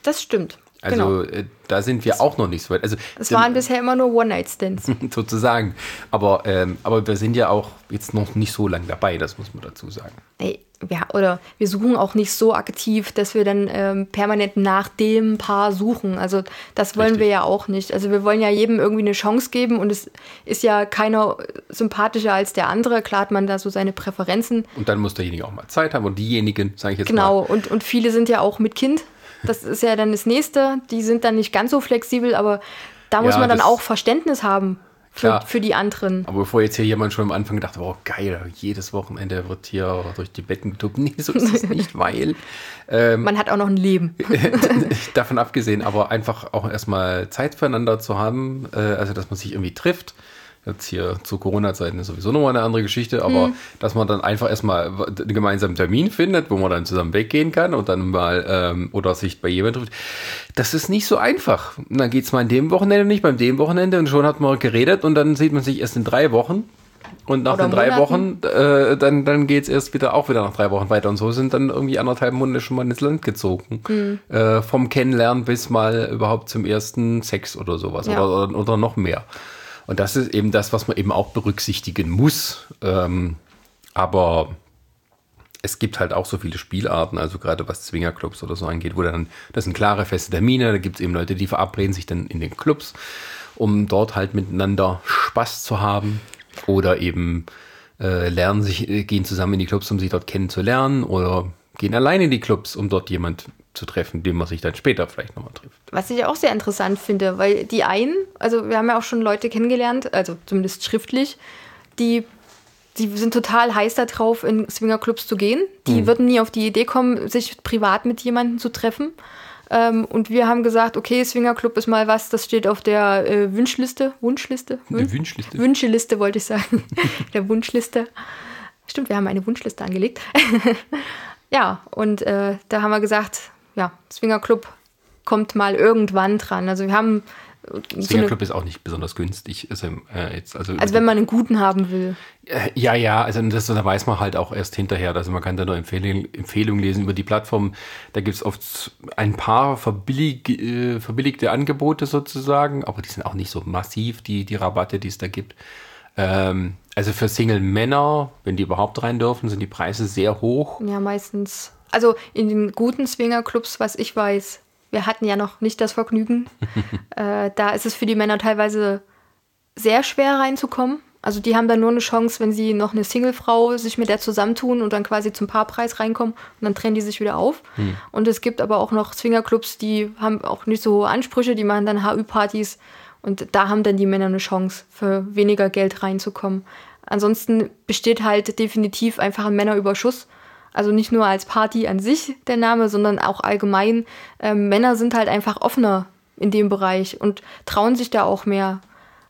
Das stimmt. Also genau. äh, da sind wir auch noch nicht so weit. Also Es waren bisher immer nur One-Night-Stands. sozusagen. Aber, ähm, aber wir sind ja auch jetzt noch nicht so lange dabei, das muss man dazu sagen. Ey, wir, oder wir suchen auch nicht so aktiv, dass wir dann ähm, permanent nach dem Paar suchen. Also das wollen Richtig. wir ja auch nicht. Also wir wollen ja jedem irgendwie eine Chance geben und es ist ja keiner sympathischer als der andere. Klar hat man da so seine Präferenzen. Und dann muss derjenige auch mal Zeit haben und diejenigen, sage ich jetzt Genau, mal. und, und viele sind ja auch mit Kind. Das ist ja dann das Nächste. Die sind dann nicht ganz so flexibel, aber da muss Ja, man dann auch Verständnis haben für, Klar. für die anderen. Aber bevor jetzt hier jemand schon am Anfang gedacht, oh geil, jedes Wochenende wird hier durch die Betten getobt. Nee, so ist es nicht, weil Man hat auch noch ein Leben. davon abgesehen, aber einfach auch erstmal Zeit füreinander zu haben, äh, also dass man sich irgendwie trifft. Jetzt hier zu Corona-Zeiten ist sowieso nochmal eine andere Geschichte, aber Mhm. dass man dann einfach erstmal einen gemeinsamen Termin findet, wo man dann zusammen weggehen kann und dann mal ähm, oder sich bei jemandem trifft. Das ist nicht so einfach. Und dann geht es mal an dem Wochenende nicht, beim dem Wochenende und schon hat man geredet und dann sieht man sich erst in drei Wochen. Und nach Oder den drei Monaten. Wochen, äh, dann, dann geht es erst wieder auch wieder nach drei Wochen weiter. Und so sind dann irgendwie anderthalb Monate schon mal ins Land gezogen. Mhm. Äh, vom Kennenlernen bis mal überhaupt zum ersten Sex oder sowas. Ja. Oder, oder noch mehr. Und das ist eben das, was man eben auch berücksichtigen muss. Ähm, aber es gibt halt auch so viele Spielarten, also gerade was Zwingerclubs oder so angeht, wo dann, das sind klare feste Termine, da gibt es eben Leute, die verabreden sich dann in den Clubs, um dort halt miteinander Spaß zu haben oder eben äh, lernen sich, äh, gehen zusammen in die Clubs, um sich dort kennenzulernen oder gehen allein in die Clubs, um dort jemand zu treffen, dem man sich dann später vielleicht nochmal trifft. Was ich auch sehr interessant finde, weil die einen, also wir haben ja auch schon Leute kennengelernt, also zumindest schriftlich, die, die sind total heiß darauf, in Swingerclubs zu gehen. Die würden nie auf die Idee kommen, sich privat mit jemandem zu treffen. Ähm, und wir haben gesagt, okay, Swingerclub ist mal was, das steht auf der äh, Wünschliste. Wunschliste? Eine Wünschliste? Wünscheliste wollte ich sagen. der Wunschliste. Stimmt, wir haben eine Wunschliste angelegt. ja, und äh, da haben wir gesagt, ja, Swingerclub kommt mal irgendwann dran. Also wir haben so eine, Swingerclub ist auch nicht besonders günstig. Ist, äh, jetzt, also also wenn man einen guten haben will. Äh, Ja, ja, also das da weiß man halt auch erst hinterher. Also man kann da nur Empfehlungen, Empfehlungen lesen über die Plattform. Da gibt es oft ein paar verbillig, äh, verbilligte Angebote sozusagen, aber die sind auch nicht so massiv, die, die Rabatte, die es da gibt. Ähm, also für Single-Männer, wenn die überhaupt rein dürfen, sind die Preise sehr hoch. Ja, meistens. Also in den guten Swingerclubs, was ich weiß, wir hatten ja noch nicht das Vergnügen. äh, da ist es für die Männer teilweise sehr schwer reinzukommen. Also die haben dann nur eine Chance, wenn sie noch eine Singlefrau sich mit der zusammentun und dann quasi zum Paarpreis reinkommen und dann trennen die sich wieder auf. Und es gibt aber auch noch Swingerclubs, die haben auch nicht so hohe Ansprüche, die machen dann HÜ-Partys und da haben dann die Männer eine Chance, für weniger Geld reinzukommen. Ansonsten besteht halt definitiv einfach ein Männerüberschuss. Also nicht nur als Party an sich der Name, sondern auch allgemein. Ähm, Männer sind halt einfach offener in dem Bereich und trauen sich da auch mehr.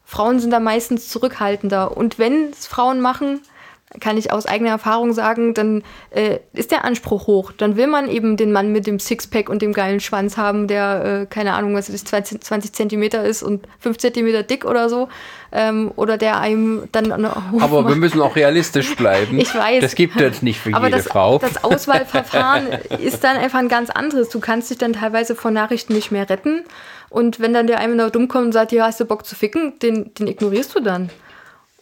Frauen sind da meistens zurückhaltender. Und wenn es Frauen machen, kann ich aus eigener Erfahrung sagen, dann äh, ist der Anspruch hoch. Dann will man eben den Mann mit dem Sixpack und dem geilen Schwanz haben, der, äh, keine Ahnung, was ist, 20, 20 Zentimeter ist und 5 Zentimeter dick oder so. Ähm, oder der einem dann... Aber wir müssen auch realistisch bleiben. Ich weiß. Das gibt es nicht für Aber jede das, Frau. das Auswahlverfahren ist dann einfach ein ganz anderes. Du kannst dich dann teilweise vor Nachrichten nicht mehr retten. Und wenn dann der eine noch dumm kommt und sagt, hier hast du Bock zu ficken, den, den ignorierst du dann.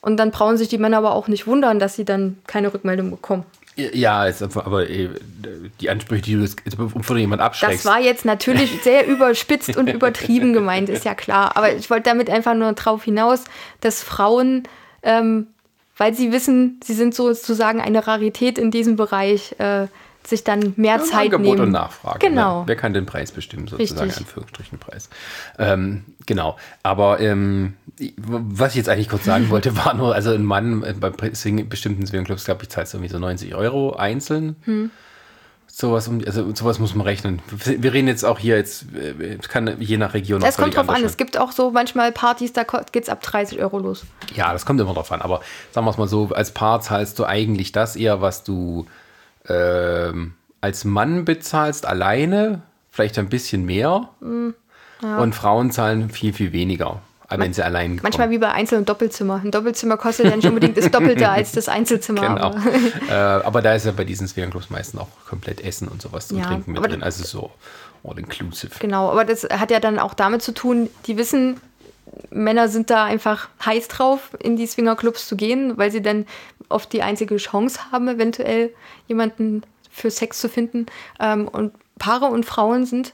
Und dann brauchen sich die Männer aber auch nicht wundern, dass sie dann keine Rückmeldung bekommen. Ja, ist einfach, aber äh, die Ansprüche, die du das, von jemand abschreckst. Das war jetzt natürlich sehr überspitzt und übertrieben gemeint, ist ja klar. Aber ich wollte damit einfach nur drauf hinaus, dass Frauen, ähm, weil sie wissen, sie sind sozusagen eine Rarität in diesem Bereich, äh, sich dann mehr Ja, Zeit Angebot nehmen. und Nachfrage. Genau. Ne? Wer kann den Preis bestimmen, sozusagen, Richtig. Anführungsstrichen Preis. Ähm, genau. Aber ähm, was ich jetzt eigentlich kurz sagen wollte, war nur, also ein Mann äh, bei bestimmten Swingclubs, glaube ich, zahlt irgendwie so 90 Euro einzeln. Hm. Sowas, also sowas muss man rechnen. Wir reden jetzt auch hier jetzt, äh, es kann je nach Region Es kommt drauf an. Es gibt auch so manchmal Partys, da geht es ab 30 Euro los. Ja, das kommt immer drauf an. Aber sagen wir es mal so, als Paar zahlst du eigentlich das eher, was du ähm, als Mann bezahlst, alleine, vielleicht ein bisschen mehr. Mm, Und Frauen zahlen viel, viel weniger, wenn sie allein kommen. Manchmal wie bei Einzel- und Doppelzimmer. Ein Doppelzimmer kostet ja nicht unbedingt das Doppelte als das Einzelzimmer. Genau. aber- äh, aber da ist ja bei diesen Swingerclubs meistens auch komplett Essen und sowas zum Ja, Trinken mit drin. Also so all-inclusive. Genau, aber das hat ja dann auch damit zu tun, die wissen, Männer sind da einfach heiß drauf, in die Swingerclubs zu gehen, weil sie dann oft die einzige Chance haben, eventuell jemanden für Sex zu finden. Ähm, und Paare und Frauen sind,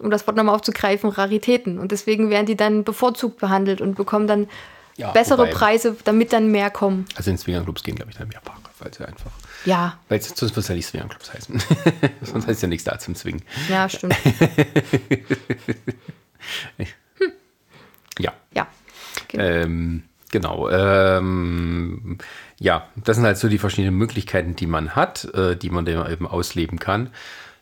um das Wort nochmal aufzugreifen, Raritäten. Und deswegen werden die dann bevorzugt behandelt und bekommen dann Ja, bessere wobei- Preise, damit dann mehr kommen. Also in Swingerclubs gehen, glaube ich, dann mehr Paare, weil sie einfach. Ja, Weil es sonst wird es ja nicht Swingerclubs heißen. sonst heißt ja nichts da zum Zwingen. ja, stimmt. Ja. Ja. Genau. Ähm, genau. Ähm, ja, das sind halt so die verschiedenen Möglichkeiten, die man hat, äh, die man dann eben ausleben kann.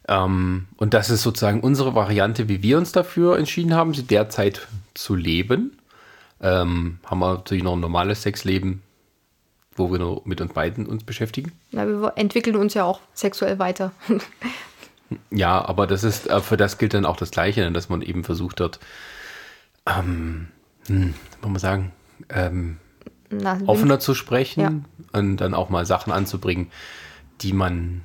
Ähm, und das ist sozusagen unsere Variante, wie wir uns dafür entschieden haben, sie derzeit zu leben. Ähm, haben wir natürlich noch ein normales Sexleben, wo wir nur mit uns beiden uns beschäftigen. Na, wir entwickeln uns ja auch sexuell weiter. Ja, aber das ist, äh, für das gilt dann auch das Gleiche, dass man eben versucht hat, ähm, hm, wollen wir sagen, ähm, Na, offener zu sprechen Ja. und dann auch mal Sachen anzubringen, die man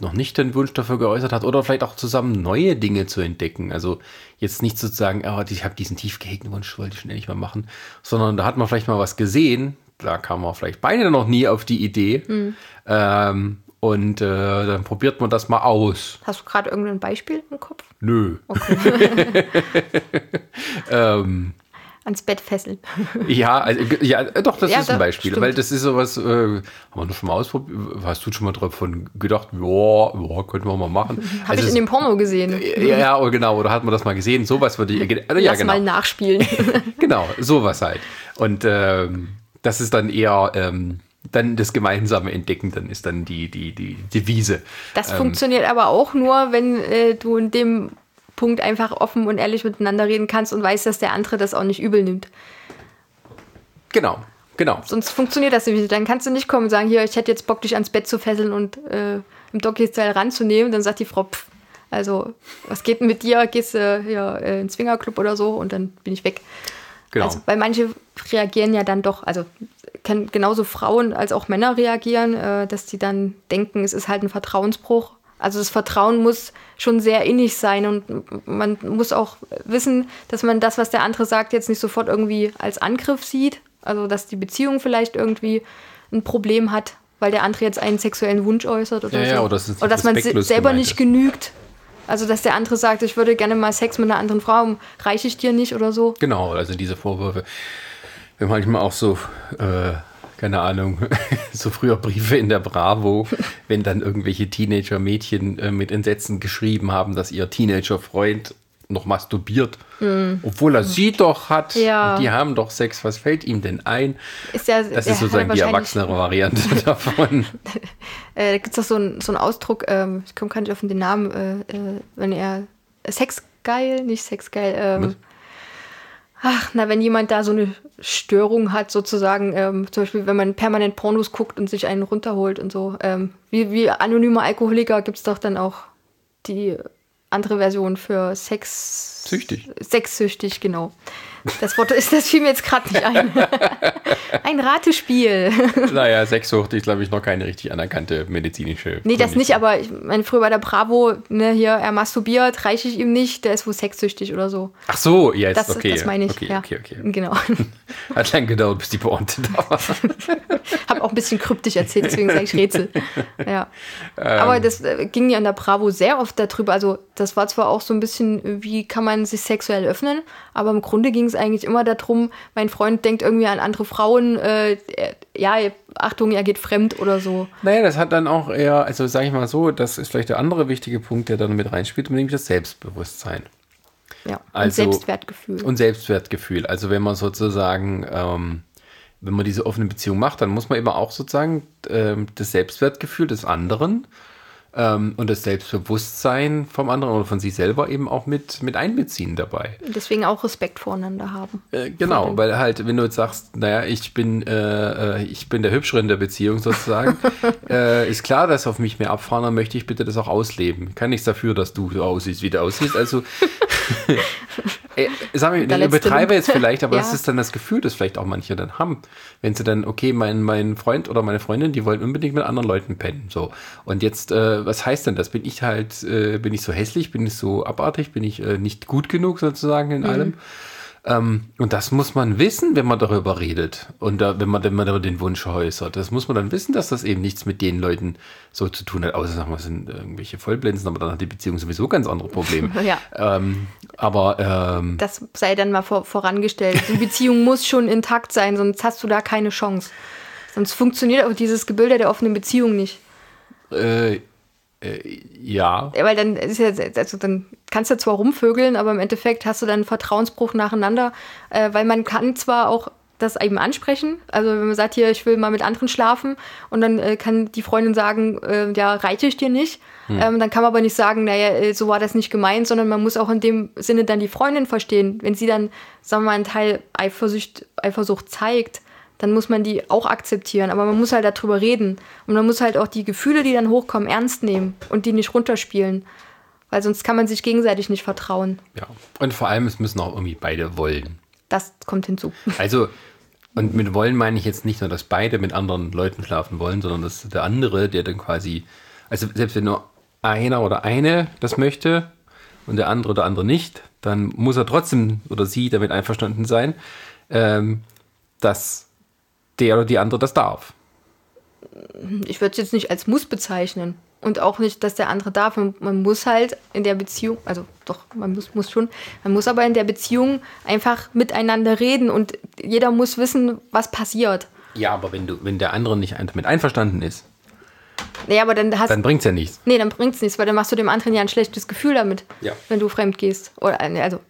noch nicht den Wunsch dafür geäußert hat oder vielleicht auch zusammen neue Dinge zu entdecken. Also jetzt nicht sozusagen, oh, ich habe diesen tief gehegten Wunsch, wollte ich schon endlich mal machen, sondern da hat man vielleicht mal was gesehen, da kam man vielleicht beide noch nie auf die Idee. Ähm, und äh, dann probiert man das mal aus. Hast du gerade irgendein Beispiel im Kopf? Nö. ähm, Ans Bett fesseln. ja, also, ja, doch, das Ja, ist ein Beispiel, stimmt. weil das ist sowas, äh, haben wir noch schon mal ausprobiert, hast du schon mal davon gedacht, ja, könnten wir mal machen. Habe Also ich in dem Porno gesehen. es- ja, ja, oh, genau, oder hat man das mal gesehen, sowas würde ich, ja, Lass genau, mal nachspielen. genau, sowas halt. Und ähm, das ist dann eher ähm, dann das gemeinsame Entdecken, dann ist dann die, die, die Devise. Das Ähm. funktioniert aber auch nur, wenn äh, du in dem Punkt einfach offen und ehrlich miteinander reden kannst und weißt, dass der andere das auch nicht übel nimmt. Genau, genau. Sonst funktioniert das nämlich nicht. Dann kannst du nicht kommen und sagen, hier, ich hätte jetzt Bock, dich ans Bett zu fesseln und äh, im Doggy-Style ranzunehmen. Dann sagt die Frau, pff, also, was geht denn mit dir? Gehst du hier äh, ins Swingerclub oder so? Und dann bin ich weg. Genau. Also, weil manche reagieren ja dann doch, also können genauso Frauen als auch Männer reagieren, äh, dass die dann denken, es ist halt ein Vertrauensbruch. Also das Vertrauen muss schon sehr innig sein und man muss auch wissen, dass man das, was der andere sagt, jetzt nicht sofort irgendwie als Angriff sieht. Also dass die Beziehung vielleicht irgendwie ein Problem hat, weil der andere jetzt einen sexuellen Wunsch äußert oder Ja, so. ja, oder oder dass man selber nicht genügt. Also dass der andere sagt, ich würde gerne mal Sex mit einer anderen Frau, reiche ich dir nicht oder so. Genau, also diese Vorwürfe. Haben manchmal auch so, äh, keine Ahnung, so früher Briefe in der Bravo, wenn dann irgendwelche Teenager-Mädchen äh, mit Entsetzen geschrieben haben, dass ihr Teenager-Freund noch masturbiert, obwohl er sie doch hat. Ja. Und die haben doch Sex. Was fällt ihm denn ein? Ist ja, Das ist sozusagen die erwachsenere Variante davon. Äh, da gibt es doch so einen so einen Ausdruck, ähm, ich komme gar nicht auf den Namen, äh, äh, wenn er sexgeil, nicht sexgeil. Ähm, ach, na, wenn jemand da so eine Störung hat, sozusagen, ähm, zum Beispiel, wenn man permanent Pornos guckt und sich einen runterholt und so. Ähm, wie, wie anonymer Alkoholiker gibt es doch dann auch die andere Version für Sex. Süchtig. Sexsüchtig, genau. Das Wort ist, das fiel mir jetzt gerade nicht ein. Ein Ratespiel. naja, Sexsucht ist, glaube ich, noch keine richtig anerkannte medizinische. Nee, das nicht, aber ich meine, früher bei der Bravo, ne, hier, er masturbiert, reiche ich ihm nicht, der ist wohl sexsüchtig oder so. Ach so, jetzt, Das, okay. das meine ich, Okay, ja. okay, okay. Genau. Hat lang gedauert, bis die Pointe da war. Hab auch ein bisschen kryptisch erzählt, deswegen sage ich Rätsel. Ja. Ähm. Aber das äh, ging ja in der Bravo sehr oft darüber. Also, das war zwar auch so ein bisschen, wie kann man sich sexuell öffnen, aber im Grunde ging es eigentlich immer darum, mein Freund denkt irgendwie an andere Frauen, äh, ja, Achtung, er geht fremd oder so. Naja, das hat dann auch eher, also sage ich mal so, das ist vielleicht der andere wichtige Punkt, der dann mit reinspielt, nämlich das Selbstbewusstsein Ja. Also- und Selbstwertgefühl. und Selbstwertgefühl. Also wenn man sozusagen, ähm, wenn man diese offene Beziehung macht, dann muss man eben auch sozusagen ähm, das Selbstwertgefühl des anderen ähm, und das Selbstbewusstsein vom anderen oder von sich selber eben auch mit, mit einbeziehen dabei. Deswegen auch Respekt voreinander haben. Äh, genau, weil halt, wenn du jetzt sagst, naja, ich bin, äh, äh, ich bin der Hübschere in der Beziehung sozusagen, äh, ist klar, dass auf mich mehr abfahren, dann möchte ich bitte das auch ausleben. Kann nichts dafür, dass du so aussiehst, wie du aussiehst. Also, äh, sag mal, Der ich letzte übertreibe Lump. jetzt vielleicht, aber Ja. das ist dann das Gefühl, das vielleicht auch manche dann haben. Wenn sie dann, okay, mein, mein Freund oder meine Freundin, die wollen unbedingt mit anderen Leuten pennen. So. Und jetzt, äh, was heißt denn das? Bin ich halt, äh, bin ich so hässlich, bin ich so abartig, bin ich äh, nicht gut genug sozusagen in allem? Ähm, und das muss man wissen, wenn man darüber redet und da, wenn man, wenn man darüber den Wunsch äußert. Das muss man dann wissen, dass das eben nichts mit den Leuten so zu tun hat, außer sagen wir, es sind irgendwelche Vollblinzen, aber dann hat die Beziehung sowieso ganz andere Probleme. Ja. Ähm, aber ähm, Das sei dann mal vor, vorangestellt. Die Beziehung muss schon intakt sein, sonst hast du da keine Chance. Sonst funktioniert auch dieses Gebilde der offenen Beziehung nicht. äh, äh, ja, Ja, Weil dann ist ja, also dann kannst du zwar rumvögeln, aber im Endeffekt hast du dann einen Vertrauensbruch nacheinander, äh, weil man kann zwar auch das eben ansprechen, also wenn man sagt, hier, ich will mal mit anderen schlafen und dann äh, kann die Freundin sagen, äh, ja, reiche ich dir nicht, ähm, dann kann man aber nicht sagen, naja, äh, so war das nicht gemeint, sondern man muss auch in dem Sinne dann die Freundin verstehen. Wenn sie dann, sagen wir mal, einen Teil Eifersucht, Eifersucht zeigt, dann muss man die auch akzeptieren. Aber man muss halt darüber reden. Und man muss halt auch die Gefühle, die dann hochkommen, ernst nehmen und die nicht runterspielen. Weil sonst kann man sich gegenseitig nicht vertrauen. ja. Und vor allem, es müssen auch irgendwie beide wollen. Das kommt hinzu. Also, und mit wollen meine ich jetzt nicht nur, dass beide mit anderen Leuten schlafen wollen, sondern dass der andere, der dann quasi, Also selbst wenn nur einer oder eine das möchte und der andere oder andere nicht, dann muss er trotzdem oder sie damit einverstanden sein, ähm, dass der oder die andere das darf. Ich würde es jetzt nicht als Muss bezeichnen. Und auch nicht, dass der andere darf. Man, muss halt in der Beziehung, also doch, man muss, muss schon, man muss aber in der Beziehung einfach miteinander reden und jeder muss wissen, was passiert. Ja, aber wenn du, wenn der andere nicht damit einverstanden ist, Nee, aber dann hast dann bringt es ja nichts. Nee, dann bringt's nichts, weil dann machst du dem anderen ja ein schlechtes Gefühl damit, Ja. wenn du fremd gehst. Oder also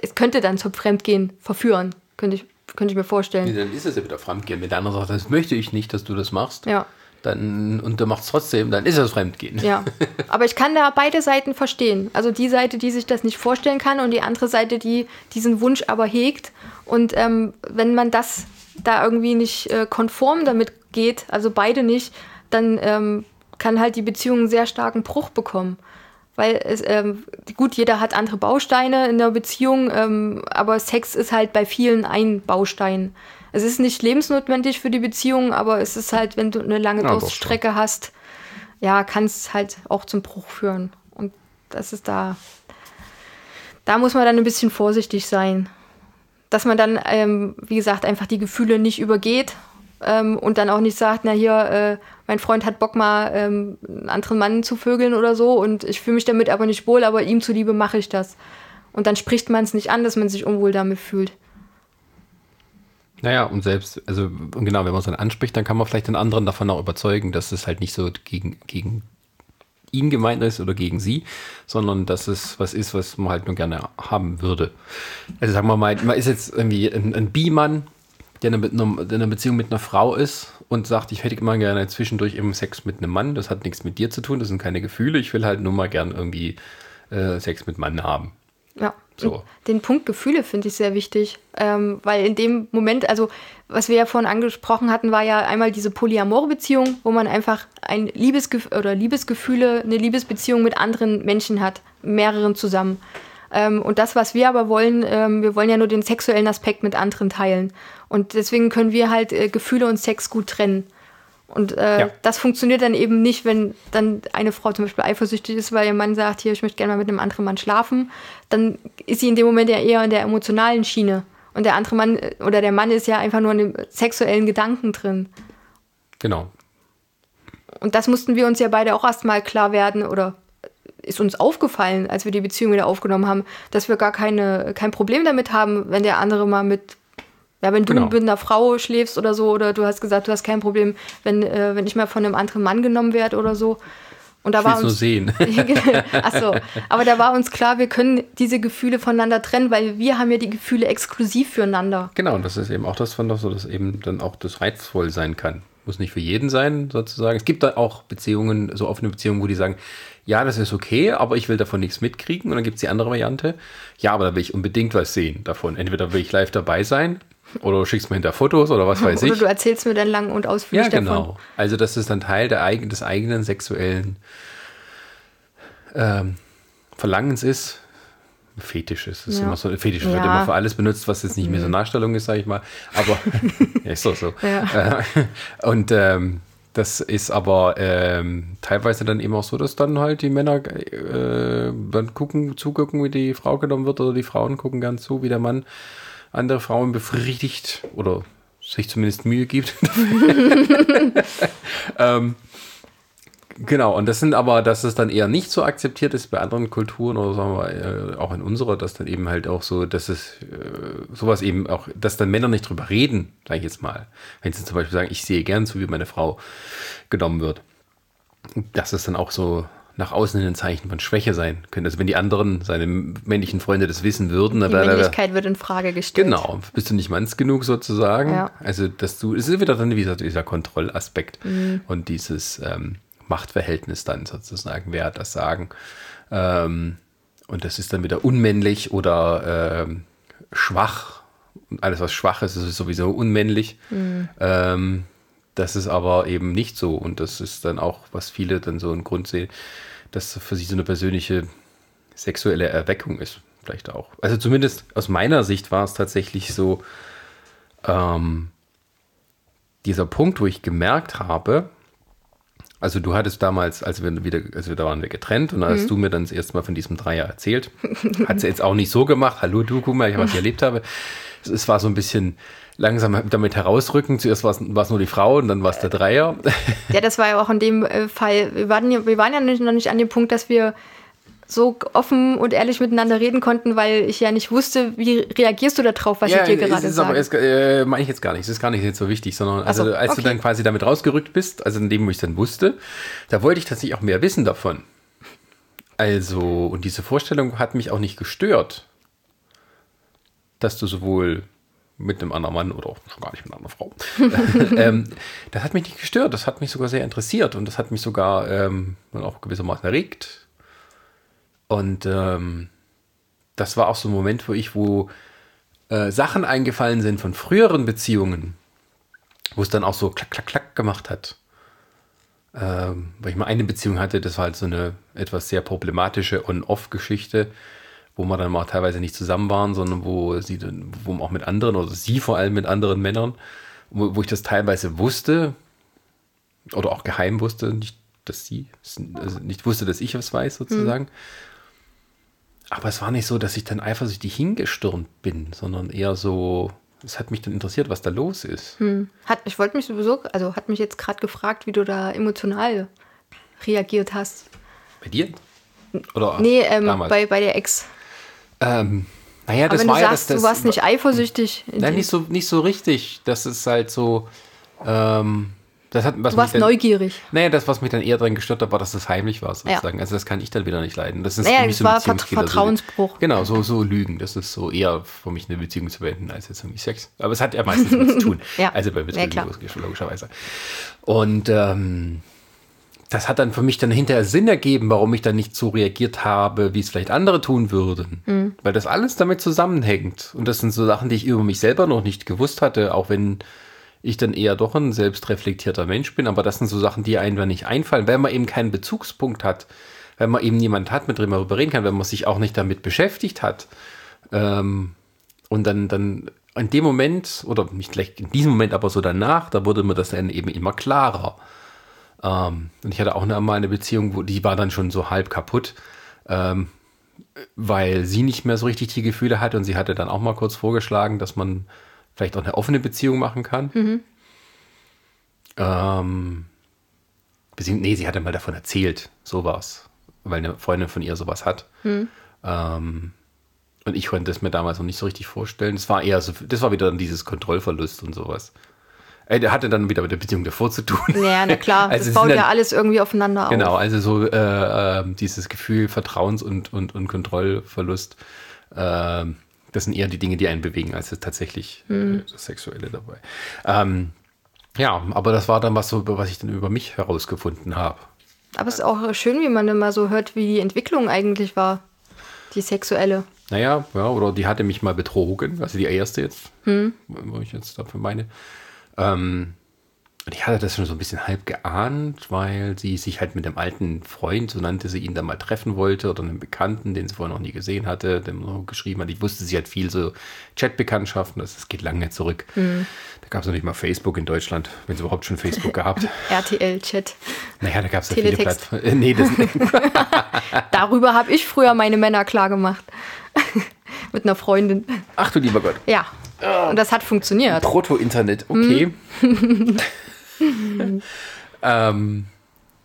es könnte dann zum Fremdgehen verführen, könnte ich, könnte ich mir vorstellen. Dann ist es ja wieder Fremdgehen. Wenn der andere sagt, das möchte ich nicht, dass du das machst, Ja. dann, und du machst trotzdem, dann ist es Fremdgehen. Ja, aber ich kann da beide Seiten verstehen. Also die Seite, die sich das nicht vorstellen kann und die andere Seite, die diesen Wunsch aber hegt. Und ähm, wenn man das da irgendwie nicht äh, konform damit geht, also beide nicht, dann ähm, kann halt die Beziehung einen sehr starken Bruch bekommen. Weil es, ähm, gut, jeder hat andere Bausteine in der Beziehung, ähm, aber Sex ist halt bei vielen ein Baustein. Es ist nicht lebensnotwendig für die Beziehung, aber es ist halt, wenn du eine lange Ja, Durststrecke hast, ja, kann es halt auch zum Bruch führen. Und das ist da, da muss man dann ein bisschen vorsichtig sein. Dass man dann, ähm, wie gesagt, einfach die Gefühle nicht übergeht ähm, und dann auch nicht sagt, na hier, äh, mein Freund hat Bock mal ähm, einen anderen Mann zu vögeln oder so und ich fühle mich damit aber nicht wohl, aber ihm zuliebe mache ich das. Und dann spricht man es nicht an, dass man sich unwohl damit fühlt. Naja, und selbst, also genau, wenn man es dann anspricht, dann kann man vielleicht den anderen davon auch überzeugen, dass es halt nicht so gegen, gegen ihn gemeint ist oder gegen sie, sondern dass es was ist, was man halt nur gerne haben würde. Also sagen wir mal, man ist jetzt irgendwie ein, ein Bi-Mann, der in einer, Beziehung mit einer Frau ist und sagt, ich hätte immer gerne zwischendurch eben Sex mit einem Mann. Das hat nichts mit dir zu tun, das sind keine Gefühle. Ich will halt nur mal gern irgendwie äh, Sex mit Mann haben. Ja. So. Den Punkt Gefühle finde ich sehr wichtig, ähm, weil in dem Moment, also was wir ja vorhin angesprochen hatten, war ja einmal diese Polyamore-Beziehung, wo man einfach ein Liebesgef oder Liebesgefühle, eine Liebesbeziehung mit anderen Menschen hat, mehreren zusammen. Ähm, und das, was wir aber wollen, ähm, wir wollen ja nur den sexuellen Aspekt mit anderen teilen. Und deswegen können wir halt äh, Gefühle und Sex gut trennen. Und äh, Ja. das funktioniert dann eben nicht, wenn dann eine Frau zum Beispiel eifersüchtig ist, weil ihr Mann sagt, hier, ich möchte gerne mal mit einem anderen Mann schlafen. Dann ist sie in dem Moment ja eher in der emotionalen Schiene. Und der andere Mann äh, oder der Mann ist ja einfach nur in dem sexuellen Gedanken drin. Genau. Und das mussten wir uns ja beide auch erstmal klar werden oder ist uns aufgefallen, als wir die Beziehung wieder aufgenommen haben, dass wir gar keine, kein Problem damit haben, wenn der andere mal mit, ja, wenn du Genau. mit einer Frau schläfst oder so, oder du hast gesagt, du hast kein Problem, wenn, äh, wenn ich mal von einem anderen Mann genommen werde oder so. Und da Ich war es nur uns, sehen. Ach so, aber da war uns klar, wir können diese Gefühle voneinander trennen, weil wir haben ja die Gefühle exklusiv füreinander. Genau, und das ist eben auch das von so, dass eben dann auch das reizvoll sein kann. Muss nicht für jeden sein, sozusagen. Es gibt da auch Beziehungen, so offene Beziehungen, wo die sagen, ja, das ist okay, aber ich will davon nichts mitkriegen. Und dann gibt es die andere Variante, ja, aber da will ich unbedingt was sehen davon. Entweder will ich live dabei sein oder du schickst mir hinter Fotos oder was weiß Oder ich. du erzählst mir dann lang und ausführlich Ja, genau. davon. Also das ist dann Teil der des eigenen sexuellen ähm, Verlangens ist. Fetisch ist. Das ist Ja. immer so, Fetisch wird Ja. immer für alles benutzt, was jetzt nicht mehr so Nachstellung ist, sage ich mal. Aber ja, ist doch so. Ja. Äh, Und ähm, das ist aber ähm, teilweise dann eben auch so, dass dann halt die Männer äh, dann gucken, zugucken, wie die Frau genommen wird, oder die Frauen gucken gern zu, wie der Mann andere Frauen befriedigt oder sich zumindest Mühe gibt. ähm, genau, und das sind aber, dass es dann eher nicht so akzeptiert ist bei anderen Kulturen oder sagen wir äh, auch in unserer, dass dann eben halt auch so, dass es äh, sowas eben auch, dass dann Männer nicht drüber reden, sage ich jetzt mal. Wenn sie zum Beispiel sagen, ich sehe gern zu, wie meine Frau genommen wird. Dass es dann auch so nach außen hin ein Zeichen von Schwäche sein könnte. Also wenn die anderen, seine männlichen Freunde das wissen würden, Die wäre- Männlichkeit wird in Frage gestellt. Genau, bist du nicht manns genug sozusagen? Ja. Also, dass du, es ist wieder dann dieser, dieser Kontrollaspekt und dieses ähm, Machtverhältnis dann sozusagen, wer hat das Sagen. Ähm, und das ist dann wieder unmännlich oder ähm, schwach. Und alles, was schwach ist, ist sowieso unmännlich. Ähm, das ist aber eben nicht so. Und das ist dann auch, was viele dann so einen Grund sehen, dass für sie so eine persönliche sexuelle Erweckung ist. Vielleicht auch. Also zumindest aus meiner Sicht war es tatsächlich so, ähm, dieser Punkt, wo ich gemerkt habe, Also du hattest damals, als wir wieder, also da waren wir getrennt und dann hast du mir dann das erste Mal von diesem Dreier erzählt. Hat sie jetzt auch nicht so gemacht. Hallo du, guck mal, was ich erlebt habe. Es, war so ein bisschen langsam damit herausrücken. Zuerst war es, nur die Frau und dann war es der Dreier. Ja, das war ja auch in dem äh, Fall, wir waren ja, wir waren ja noch nicht an dem Punkt, dass wir so offen und ehrlich miteinander reden konnten, weil ich ja nicht wusste, wie reagierst du darauf, was ich dir gerade sage. es, äh, meine ich jetzt gar nicht. Es ist gar nicht jetzt so wichtig, sondern also, so, als okay. du dann quasi damit rausgerückt bist, also in dem, wo ich es dann wusste, da wollte ich tatsächlich auch mehr wissen davon. Also, und diese Vorstellung hat mich auch nicht gestört, dass du sowohl mit einem anderen Mann oder auch schon gar nicht mit einer anderen Frau. ähm, das hat mich nicht gestört, das hat mich sogar sehr interessiert und das hat mich sogar ähm, auch gewissermaßen erregt. Und ähm, das war auch so ein Moment, wo ich, wo äh, Sachen eingefallen sind von früheren Beziehungen, wo es dann auch so klack, klack, klack gemacht hat. Ähm, weil ich mal eine Beziehung hatte, das war halt so eine etwas sehr problematische On-Off-Geschichte, wo wir dann mal teilweise nicht zusammen waren, sondern wo sie dann, wo man auch mit anderen, oder sie vor allem mit anderen Männern, wo, wo ich das teilweise wusste, oder auch geheim wusste, nicht, dass sie, also nicht wusste, dass ich was weiß, sozusagen. Aber es war nicht so, dass ich dann eifersüchtig hingestürmt bin, sondern eher so, es hat mich dann interessiert, was da los ist. Hat, ich wollte mich sowieso, also hat mich jetzt gerade gefragt, wie du da emotional reagiert hast. Bei dir? Oder Nee, ähm, bei, bei der Ex. ähm, naja, Aber das wenn war du ja sagst, das, das du warst nicht eifersüchtig. in Nein, nicht so, nicht so richtig. Das ist halt so. Ähm, das hat, was du warst dann, neugierig. Naja, das, was mich dann eher dran gestört hat, war, dass das heimlich war, sozusagen. Also, das kann ich dann wieder nicht leiden. Das ist Naja, für mich so ein war Vert- Vertrauensbruch. Genau, so, so Lügen. Das ist so eher für mich eine Beziehung zu beenden, als jetzt irgendwie Sex. Aber es hat ja meistens damit zu tun. Ja. Also bei Ja, Beziehungen logisch- logischerweise. Und ähm, das hat dann für mich dann hinterher Sinn ergeben, warum ich dann nicht so reagiert habe, wie es vielleicht andere tun würden. Mhm. Weil das alles damit zusammenhängt. Und das sind so Sachen, die ich über mich selber noch nicht gewusst hatte, auch wenn ich dann eher doch ein selbstreflektierter Mensch bin. Aber das sind so Sachen, die einem nicht einfallen, weil man eben keinen Bezugspunkt hat. Wenn man eben niemanden hat, mit dem man darüber reden kann, wenn man sich auch nicht damit beschäftigt hat. Ähm, und dann, dann in dem Moment, oder nicht gleich in diesem Moment, aber so danach, da wurde mir das dann eben immer klarer. Ähm, und ich hatte auch mal eine Beziehung, wo die war dann schon so halb kaputt, ähm, weil sie nicht mehr so richtig die Gefühle hatte und sie hatte dann auch mal kurz vorgeschlagen, dass man vielleicht auch eine offene Beziehung machen kann. Ähm, beziehungs- nee, sie hatte mal davon erzählt, sowas, weil eine Freundin von ihr sowas hat. Ähm, und ich konnte das mir damals noch nicht so richtig vorstellen. Das war eher so, das war wieder dann dieses Kontrollverlust und sowas. Der hatte dann wieder mit der Beziehung davor zu tun. Ja, na klar, Also das es baut sind ja dann- alles irgendwie aufeinander Genau, auf. also so äh, äh, dieses Gefühl Vertrauens- und, und, und Kontrollverlust, äh, das sind eher die Dinge, die einen bewegen, als das tatsächlich äh, das Sexuelle dabei. Ähm, ja, aber das war dann was so, was ich dann über mich herausgefunden habe. Aber es ist auch schön, wie man immer so hört, wie die Entwicklung eigentlich war. Die sexuelle. Naja, ja, oder die hatte mich mal betrogen, also die erste jetzt, wo ich jetzt dafür meine. Ähm, und ich hatte das schon so ein bisschen halb geahnt, weil sie sich halt mit dem alten Freund, so nannte sie ihn, dann mal treffen wollte, oder einem Bekannten, den sie vorher noch nie gesehen hatte, dem so geschrieben hat. Ich wusste, sie hat viel so Chatbekanntschaften, das, das geht lange zurück. Da gab es noch nicht mal Facebook in Deutschland, wenn es überhaupt schon Facebook gab. RTL-Chat. Naja, da gab es ja viele. Plattformen. Äh, nee, das, Darüber habe ich früher meine Männer klar gemacht. Mit einer Freundin. ach du lieber Gott. Ja. Und das hat funktioniert. Proto-Internet, okay. ähm,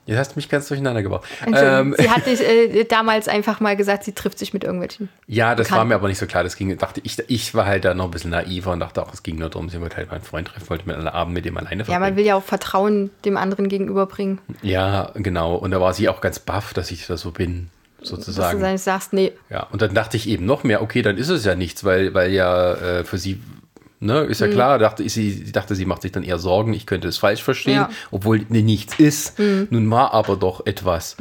jetzt hast du mich ganz durcheinander gebracht. Ähm, sie hat dich, äh, damals einfach mal gesagt, sie trifft sich mit irgendwelchen. ja, das war Bekannten. mir aber nicht so klar. Das ging, dachte ich, ich war halt da noch ein bisschen naiver und dachte auch, es ging nur darum, sie wollte halt meinen Freund treffen, wollte mit einem Abend mit dem alleine Ja, verbringen. man will ja auch Vertrauen dem anderen gegenüberbringen. Ja, genau. Und da war sie auch ganz baff, dass ich da so bin, Dass du sozusagen. sagst, nee, Ja, und dann dachte ich eben noch mehr, okay, dann ist es ja nichts, weil, weil ja äh, für sie, ne, ist ja Mhm. klar, dachte ich, sie, dachte, sie macht sich dann eher Sorgen, ich könnte es falsch verstehen, Ja. obwohl nee, nichts ist. Mhm. Nun war aber doch etwas.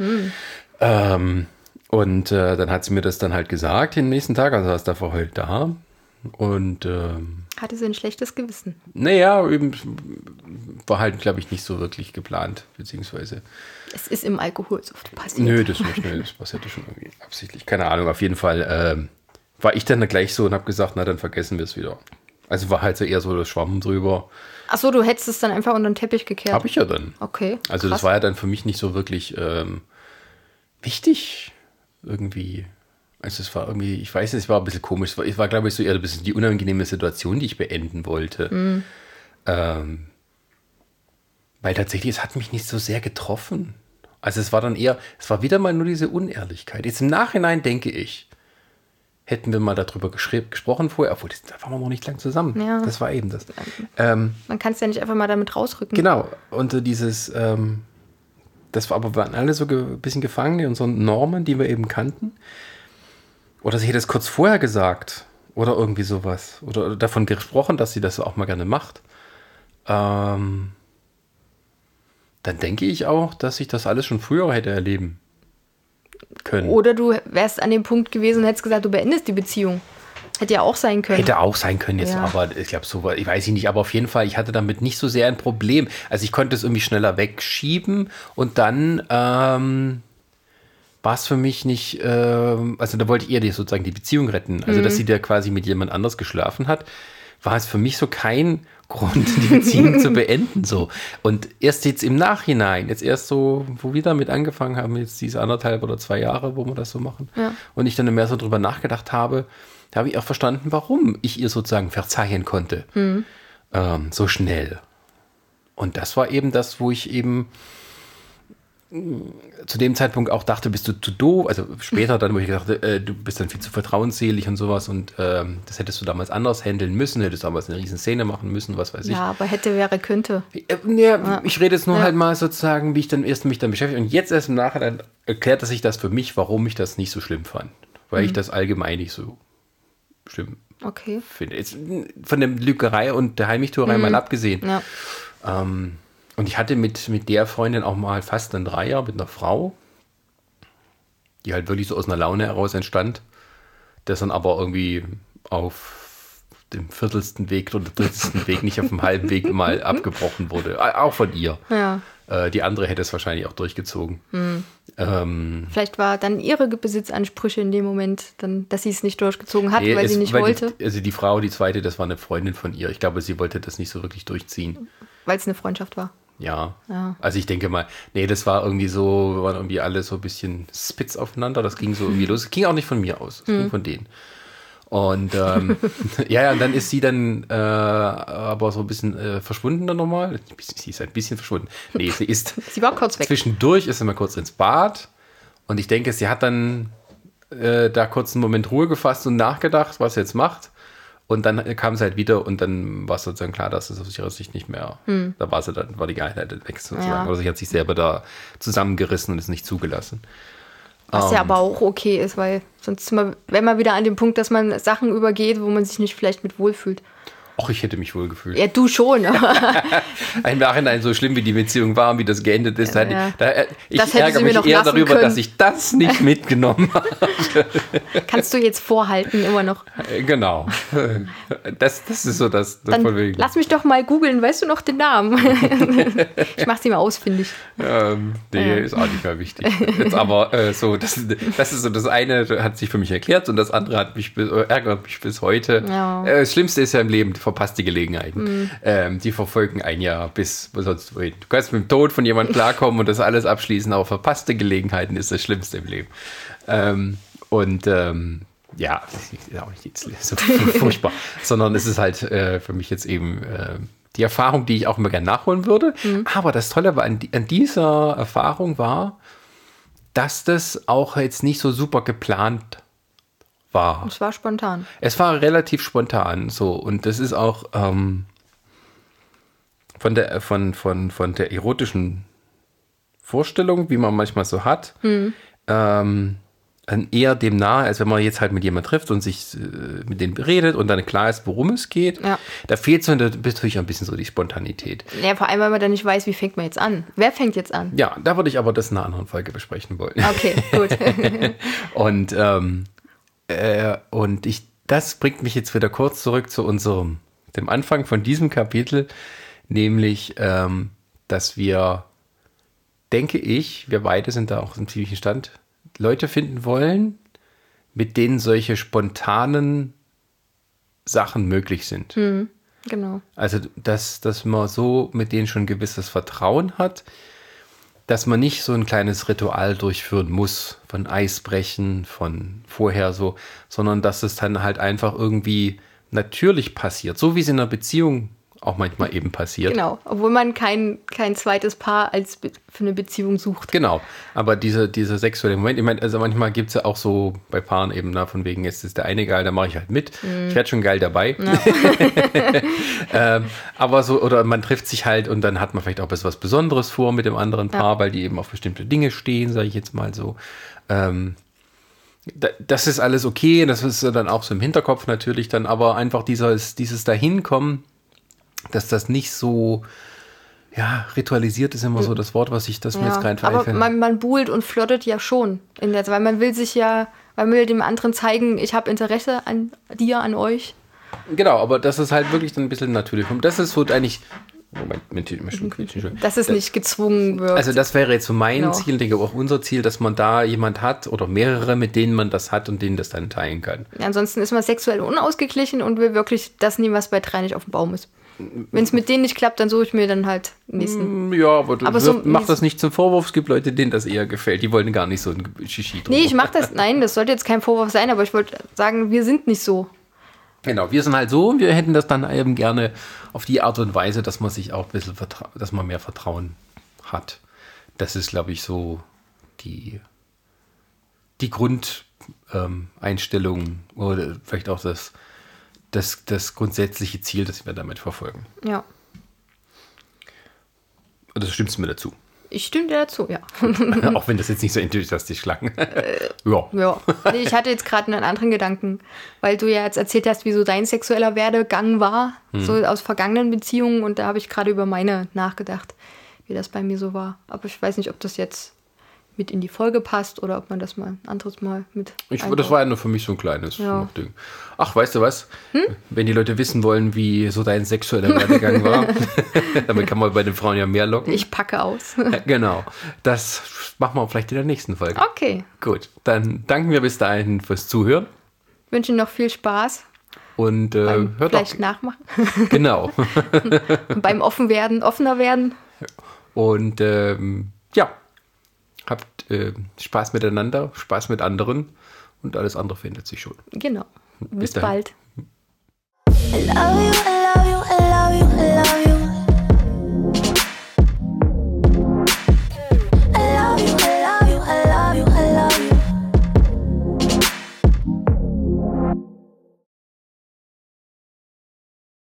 Ähm, und äh, dann hat sie mir das dann halt gesagt den nächsten Tag, also saß da heute da. Und ähm, hatte sie ein schlechtes Gewissen. naja, eben war halt, glaube ich, nicht so wirklich geplant, beziehungsweise. Es ist im Alkohol so oft passiert. Nö, das nicht. Nö, das passierte schon irgendwie absichtlich. Keine Ahnung. Auf jeden Fall ähm, war ich dann gleich so und habe gesagt, na dann vergessen wir es wieder. Also war halt so eher so das Schwamm drüber. Achso, du hättest es dann einfach unter den Teppich gekehrt. Habe ich ja dann. Okay. Also krass. das war ja dann für mich nicht so wirklich ähm, wichtig irgendwie. Also es war irgendwie, ich weiß nicht, es war ein bisschen komisch. Es war, es war glaube ich, so eher ein bisschen die unangenehme Situation, die ich beenden wollte. Mhm. Ähm, weil tatsächlich, es hat mich nicht so sehr getroffen. Also es war dann eher, es war wieder mal nur diese Unehrlichkeit. Jetzt im Nachhinein denke ich, hätten wir mal darüber gesprochen vorher, obwohl das, da waren wir noch nicht lang zusammen. Ja. Das war eben das. Ähm, Man kann es ja nicht einfach mal damit rausrücken. Genau, und äh, dieses, ähm, das war aber, waren alle so ge ein bisschen gefangen in unseren Normen, die wir eben kannten. Oder sie hätte es kurz vorher gesagt. Oder irgendwie sowas. Oder davon gesprochen, dass sie das auch mal gerne macht. Ähm, dann denke ich auch, dass ich das alles schon früher hätte erleben können. Oder du wärst an dem Punkt gewesen und hättest gesagt, du beendest die Beziehung. Hätte ja auch sein können. Hätte auch sein können jetzt, Ja. aber ich glaube so, ich weiß nicht, aber auf jeden Fall, ich hatte damit nicht so sehr ein Problem. Also ich konnte es irgendwie schneller wegschieben und dann ähm, war es für mich nicht, ähm, also da wollte ich eher sozusagen die Beziehung retten. Also dass sie da quasi mit jemand anders geschlafen hat, war es für mich so kein Grund, die Beziehung zu beenden. So. Und erst jetzt im Nachhinein, jetzt erst so, wo wir damit angefangen haben, jetzt diese anderthalb oder zwei Jahre, wo wir das so machen, Ja. und ich dann mehr so drüber nachgedacht habe, da habe ich auch verstanden, warum ich ihr sozusagen verzeihen konnte. Ähm, so schnell. Und das war eben das, wo ich eben zu dem Zeitpunkt auch dachte, bist du zu doof. Also später dann, wo ich dachte, äh, du bist dann viel zu vertrauensselig und sowas und ähm, das hättest du damals anders handeln müssen, hättest damals eine riesen Szene machen müssen, was weiß ich. ja, aber hätte, wäre, könnte. Äh, Ja, ich rede jetzt nur Ja. halt mal sozusagen, wie ich dann erst mich dann beschäftige. Und jetzt erst im Nachhinein erklärt sich das für mich, warum ich das nicht so schlimm fand. Weil Mhm. ich das allgemein nicht so schlimm Okay. finde. Jetzt, von der Lügerei und der Heimlichtuerei mal abgesehen. Ja. Ähm, und ich hatte mit, mit der Freundin auch mal fast ein Dreier mit einer Frau, die halt wirklich so aus einer Laune heraus entstand, das dann aber irgendwie auf dem viertelsten Weg oder drittelsten Weg, nicht auf dem halben Weg mal abgebrochen wurde. Auch von ihr. Ja. Äh, die andere hätte es wahrscheinlich auch durchgezogen. Ähm, Vielleicht war dann ihre Besitzansprüche in dem Moment, dann, dass sie es nicht durchgezogen hat, nee, weil es- sie nicht weil wollte, Die, also die Frau, die zweite, das war eine Freundin von ihr. Ich glaube, sie wollte das nicht so wirklich durchziehen. weil es eine Freundschaft war. Ja. Ja. Also ich denke mal, nee, das war irgendwie so, wir waren irgendwie alle so ein bisschen spitz aufeinander. Das ging so irgendwie los. Es ging auch nicht von mir aus, es ging von denen. Und ähm, ja, ja, und dann ist sie dann äh, aber so ein bisschen äh, verschwunden dann nochmal. Sie ist ein bisschen verschwunden. Nee, sie ist Sie war kurz weg. zwischendurch, ist sie mal kurz ins Bad. Und ich denke, sie hat dann äh, da kurz einen Moment Ruhe gefasst und nachgedacht, was sie jetzt macht. Und dann kam sie halt wieder und dann war es sozusagen klar, dass es aus ihrer Sicht nicht mehr, da war sie dann, war die Geilheit weg sozusagen. Ja. Oder sie hat sich selber da zusammengerissen und ist nicht zugelassen. Was Ähm. ja aber auch okay ist, weil sonst sind wir, wären wir wieder an dem Punkt, dass man Sachen übergeht, wo man sich nicht vielleicht mit wohlfühlt. Och, ich hätte mich wohl gefühlt. Ja, du schon, Im Nachhinein so schlimm, wie die Beziehung war und wie das geendet ist. Ja, da, ja. da, ich Das ärgere mich eher darüber, können. dass ich das nicht mitgenommen habe. kannst du jetzt vorhalten immer noch. Äh, Genau. Das, das ist so das, das Dann lass mich doch mal googeln, weißt du noch den Namen? ich mach sie mal ausfindig. Ähm, nee, ist auch nicht mehr wichtig. Jetzt aber äh, so, das, das ist so das eine, hat sich für mich erklärt und das andere hat mich bis, äh, ärgert mich bis heute. Ja. Äh, das Schlimmste ist ja im Leben die verpasste Gelegenheiten. Ähm, die verfolgen ein Jahr bis sonst wohin. Du kannst mit dem Tod von jemandem klarkommen und das alles abschließen, aber verpasste Gelegenheiten ist das Schlimmste im Leben. Ähm, und ähm, ja, das ist auch nicht jetzt so furchtbar, sondern es ist halt äh, für mich jetzt eben äh, die Erfahrung, die ich auch immer gerne nachholen würde. Aber das Tolle war an, an dieser Erfahrung war, dass das auch jetzt nicht so super geplant war. Es war spontan. Es war relativ spontan so und das ist auch ähm, von, der, von, von, von der erotischen Vorstellung, wie man manchmal so hat, ähm, dann eher dem nahe, als wenn man jetzt halt mit jemand trifft und sich äh, mit denen redet und dann klar ist, worum es geht. Ja. Da fehlt so natürlich ein bisschen so die Spontanität. Ja, vor allem, weil man dann nicht weiß, wie fängt man jetzt an. Wer fängt jetzt an? Ja, da würde ich aber das in einer anderen Folge besprechen wollen. Okay, gut. Und, ähm, äh, und ich, das bringt mich jetzt wieder kurz zurück zu unserem, dem Anfang von diesem Kapitel, nämlich, ähm, dass wir, denke ich, wir beide sind da auch im ziemlichen Stand, Leute finden wollen, mit denen solche spontanen Sachen möglich sind. Genau. Also, dass, dass man so mit denen schon ein gewisses Vertrauen hat, dass man nicht so ein kleines Ritual durchführen muss von Eisbrechen, von vorher so, sondern dass es dann halt einfach irgendwie natürlich passiert, so wie es in einer Beziehung auch manchmal eben passiert. Genau. Obwohl man kein, kein zweites Paar als für eine Beziehung sucht. Genau, aber diese, dieser sexuelle Moment, ich meine, also manchmal gibt es ja auch so bei Paaren eben, na, von wegen, jetzt ist der eine geil, da mache ich halt mit. Ich werde schon geil dabei. ähm, aber so, oder man trifft sich halt und dann hat man vielleicht auch was Besonderes vor mit dem anderen Paar, weil die eben auf bestimmte Dinge stehen, sage ich jetzt mal so. Ähm, da- das ist alles okay, das ist dann auch so im Hinterkopf natürlich dann, aber einfach dieses, dieses Dahinkommen, dass das nicht so, ja, ritualisiert ist immer so das Wort, was ich, das mir jetzt gerade aber einfällt. man, man buhlt und flirtet ja schon. In der, weil man will sich ja, man will dem anderen zeigen, ich habe Interesse an dir, an euch. Genau, aber das ist halt wirklich dann ein bisschen natürlich. Und das ist so eigentlich. Moment, dem schon quietschen. Dass es nicht gezwungen wird. Also das wäre jetzt so mein Genau. Ziel, denke ich auch unser Ziel, dass man da jemand hat oder mehrere, mit denen man das hat und denen das dann teilen kann. Ansonsten ist man sexuell unausgeglichen und will wirklich das nehmen, was bei drei nicht auf dem Baum ist. Wenn es mit denen nicht klappt, dann suche ich mir dann halt den nächsten. Ja, aber, du Aber so- mach das nicht zum Vorwurf. Es gibt Leute, denen das eher gefällt. Die wollen gar nicht so ein Shishi drüber. Nee, ich mach das. Nein, das sollte jetzt kein Vorwurf sein, aber ich wollte sagen, wir sind nicht so. Genau, wir sind halt so und wir hätten das dann eben gerne auf die Art und Weise, dass man sich auch ein bisschen dass man mehr Vertrauen hat. Das ist, glaube ich, so die, die Grundeinstellung ähm, oder vielleicht auch das, das, das grundsätzliche Ziel, das wir damit verfolgen. Ja. Und das stimmst du mir dazu. Ich stimme dir dazu, ja. auch wenn das jetzt nicht so enthusiastisch klang. Äh, ja. Ja, nee, ich hatte jetzt gerade einen anderen Gedanken, weil du ja jetzt erzählt hast, wie so dein sexueller Werdegang war, so aus vergangenen Beziehungen und da habe ich gerade über meine nachgedacht, wie das bei mir so war. Aber ich weiß nicht, ob das jetzt mit in die Folge passt oder ob man das mal ein anderes Mal mit. Ich, einbaut. das war ja nur für mich so ein kleines Ja. Ding. Ach, weißt du was? Hm? Wenn die Leute wissen wollen, wie so dein sexueller Werdegang war, damit kann man bei den Frauen ja mehr locken. Ich packe aus. Genau. Das machen wir vielleicht in der nächsten Folge. Okay. Gut, dann danken wir bis dahin fürs Zuhören Wünsche noch viel Spaß und äh, beim hört vielleicht nachmachen. Genau. Beim offen werden, offener werden. Und ähm, ja, äh, Spaß miteinander, Spaß mit anderen und alles andere findet sich schon. Genau. Bis, Bis bald. I love you, I love you, I love you, I love you.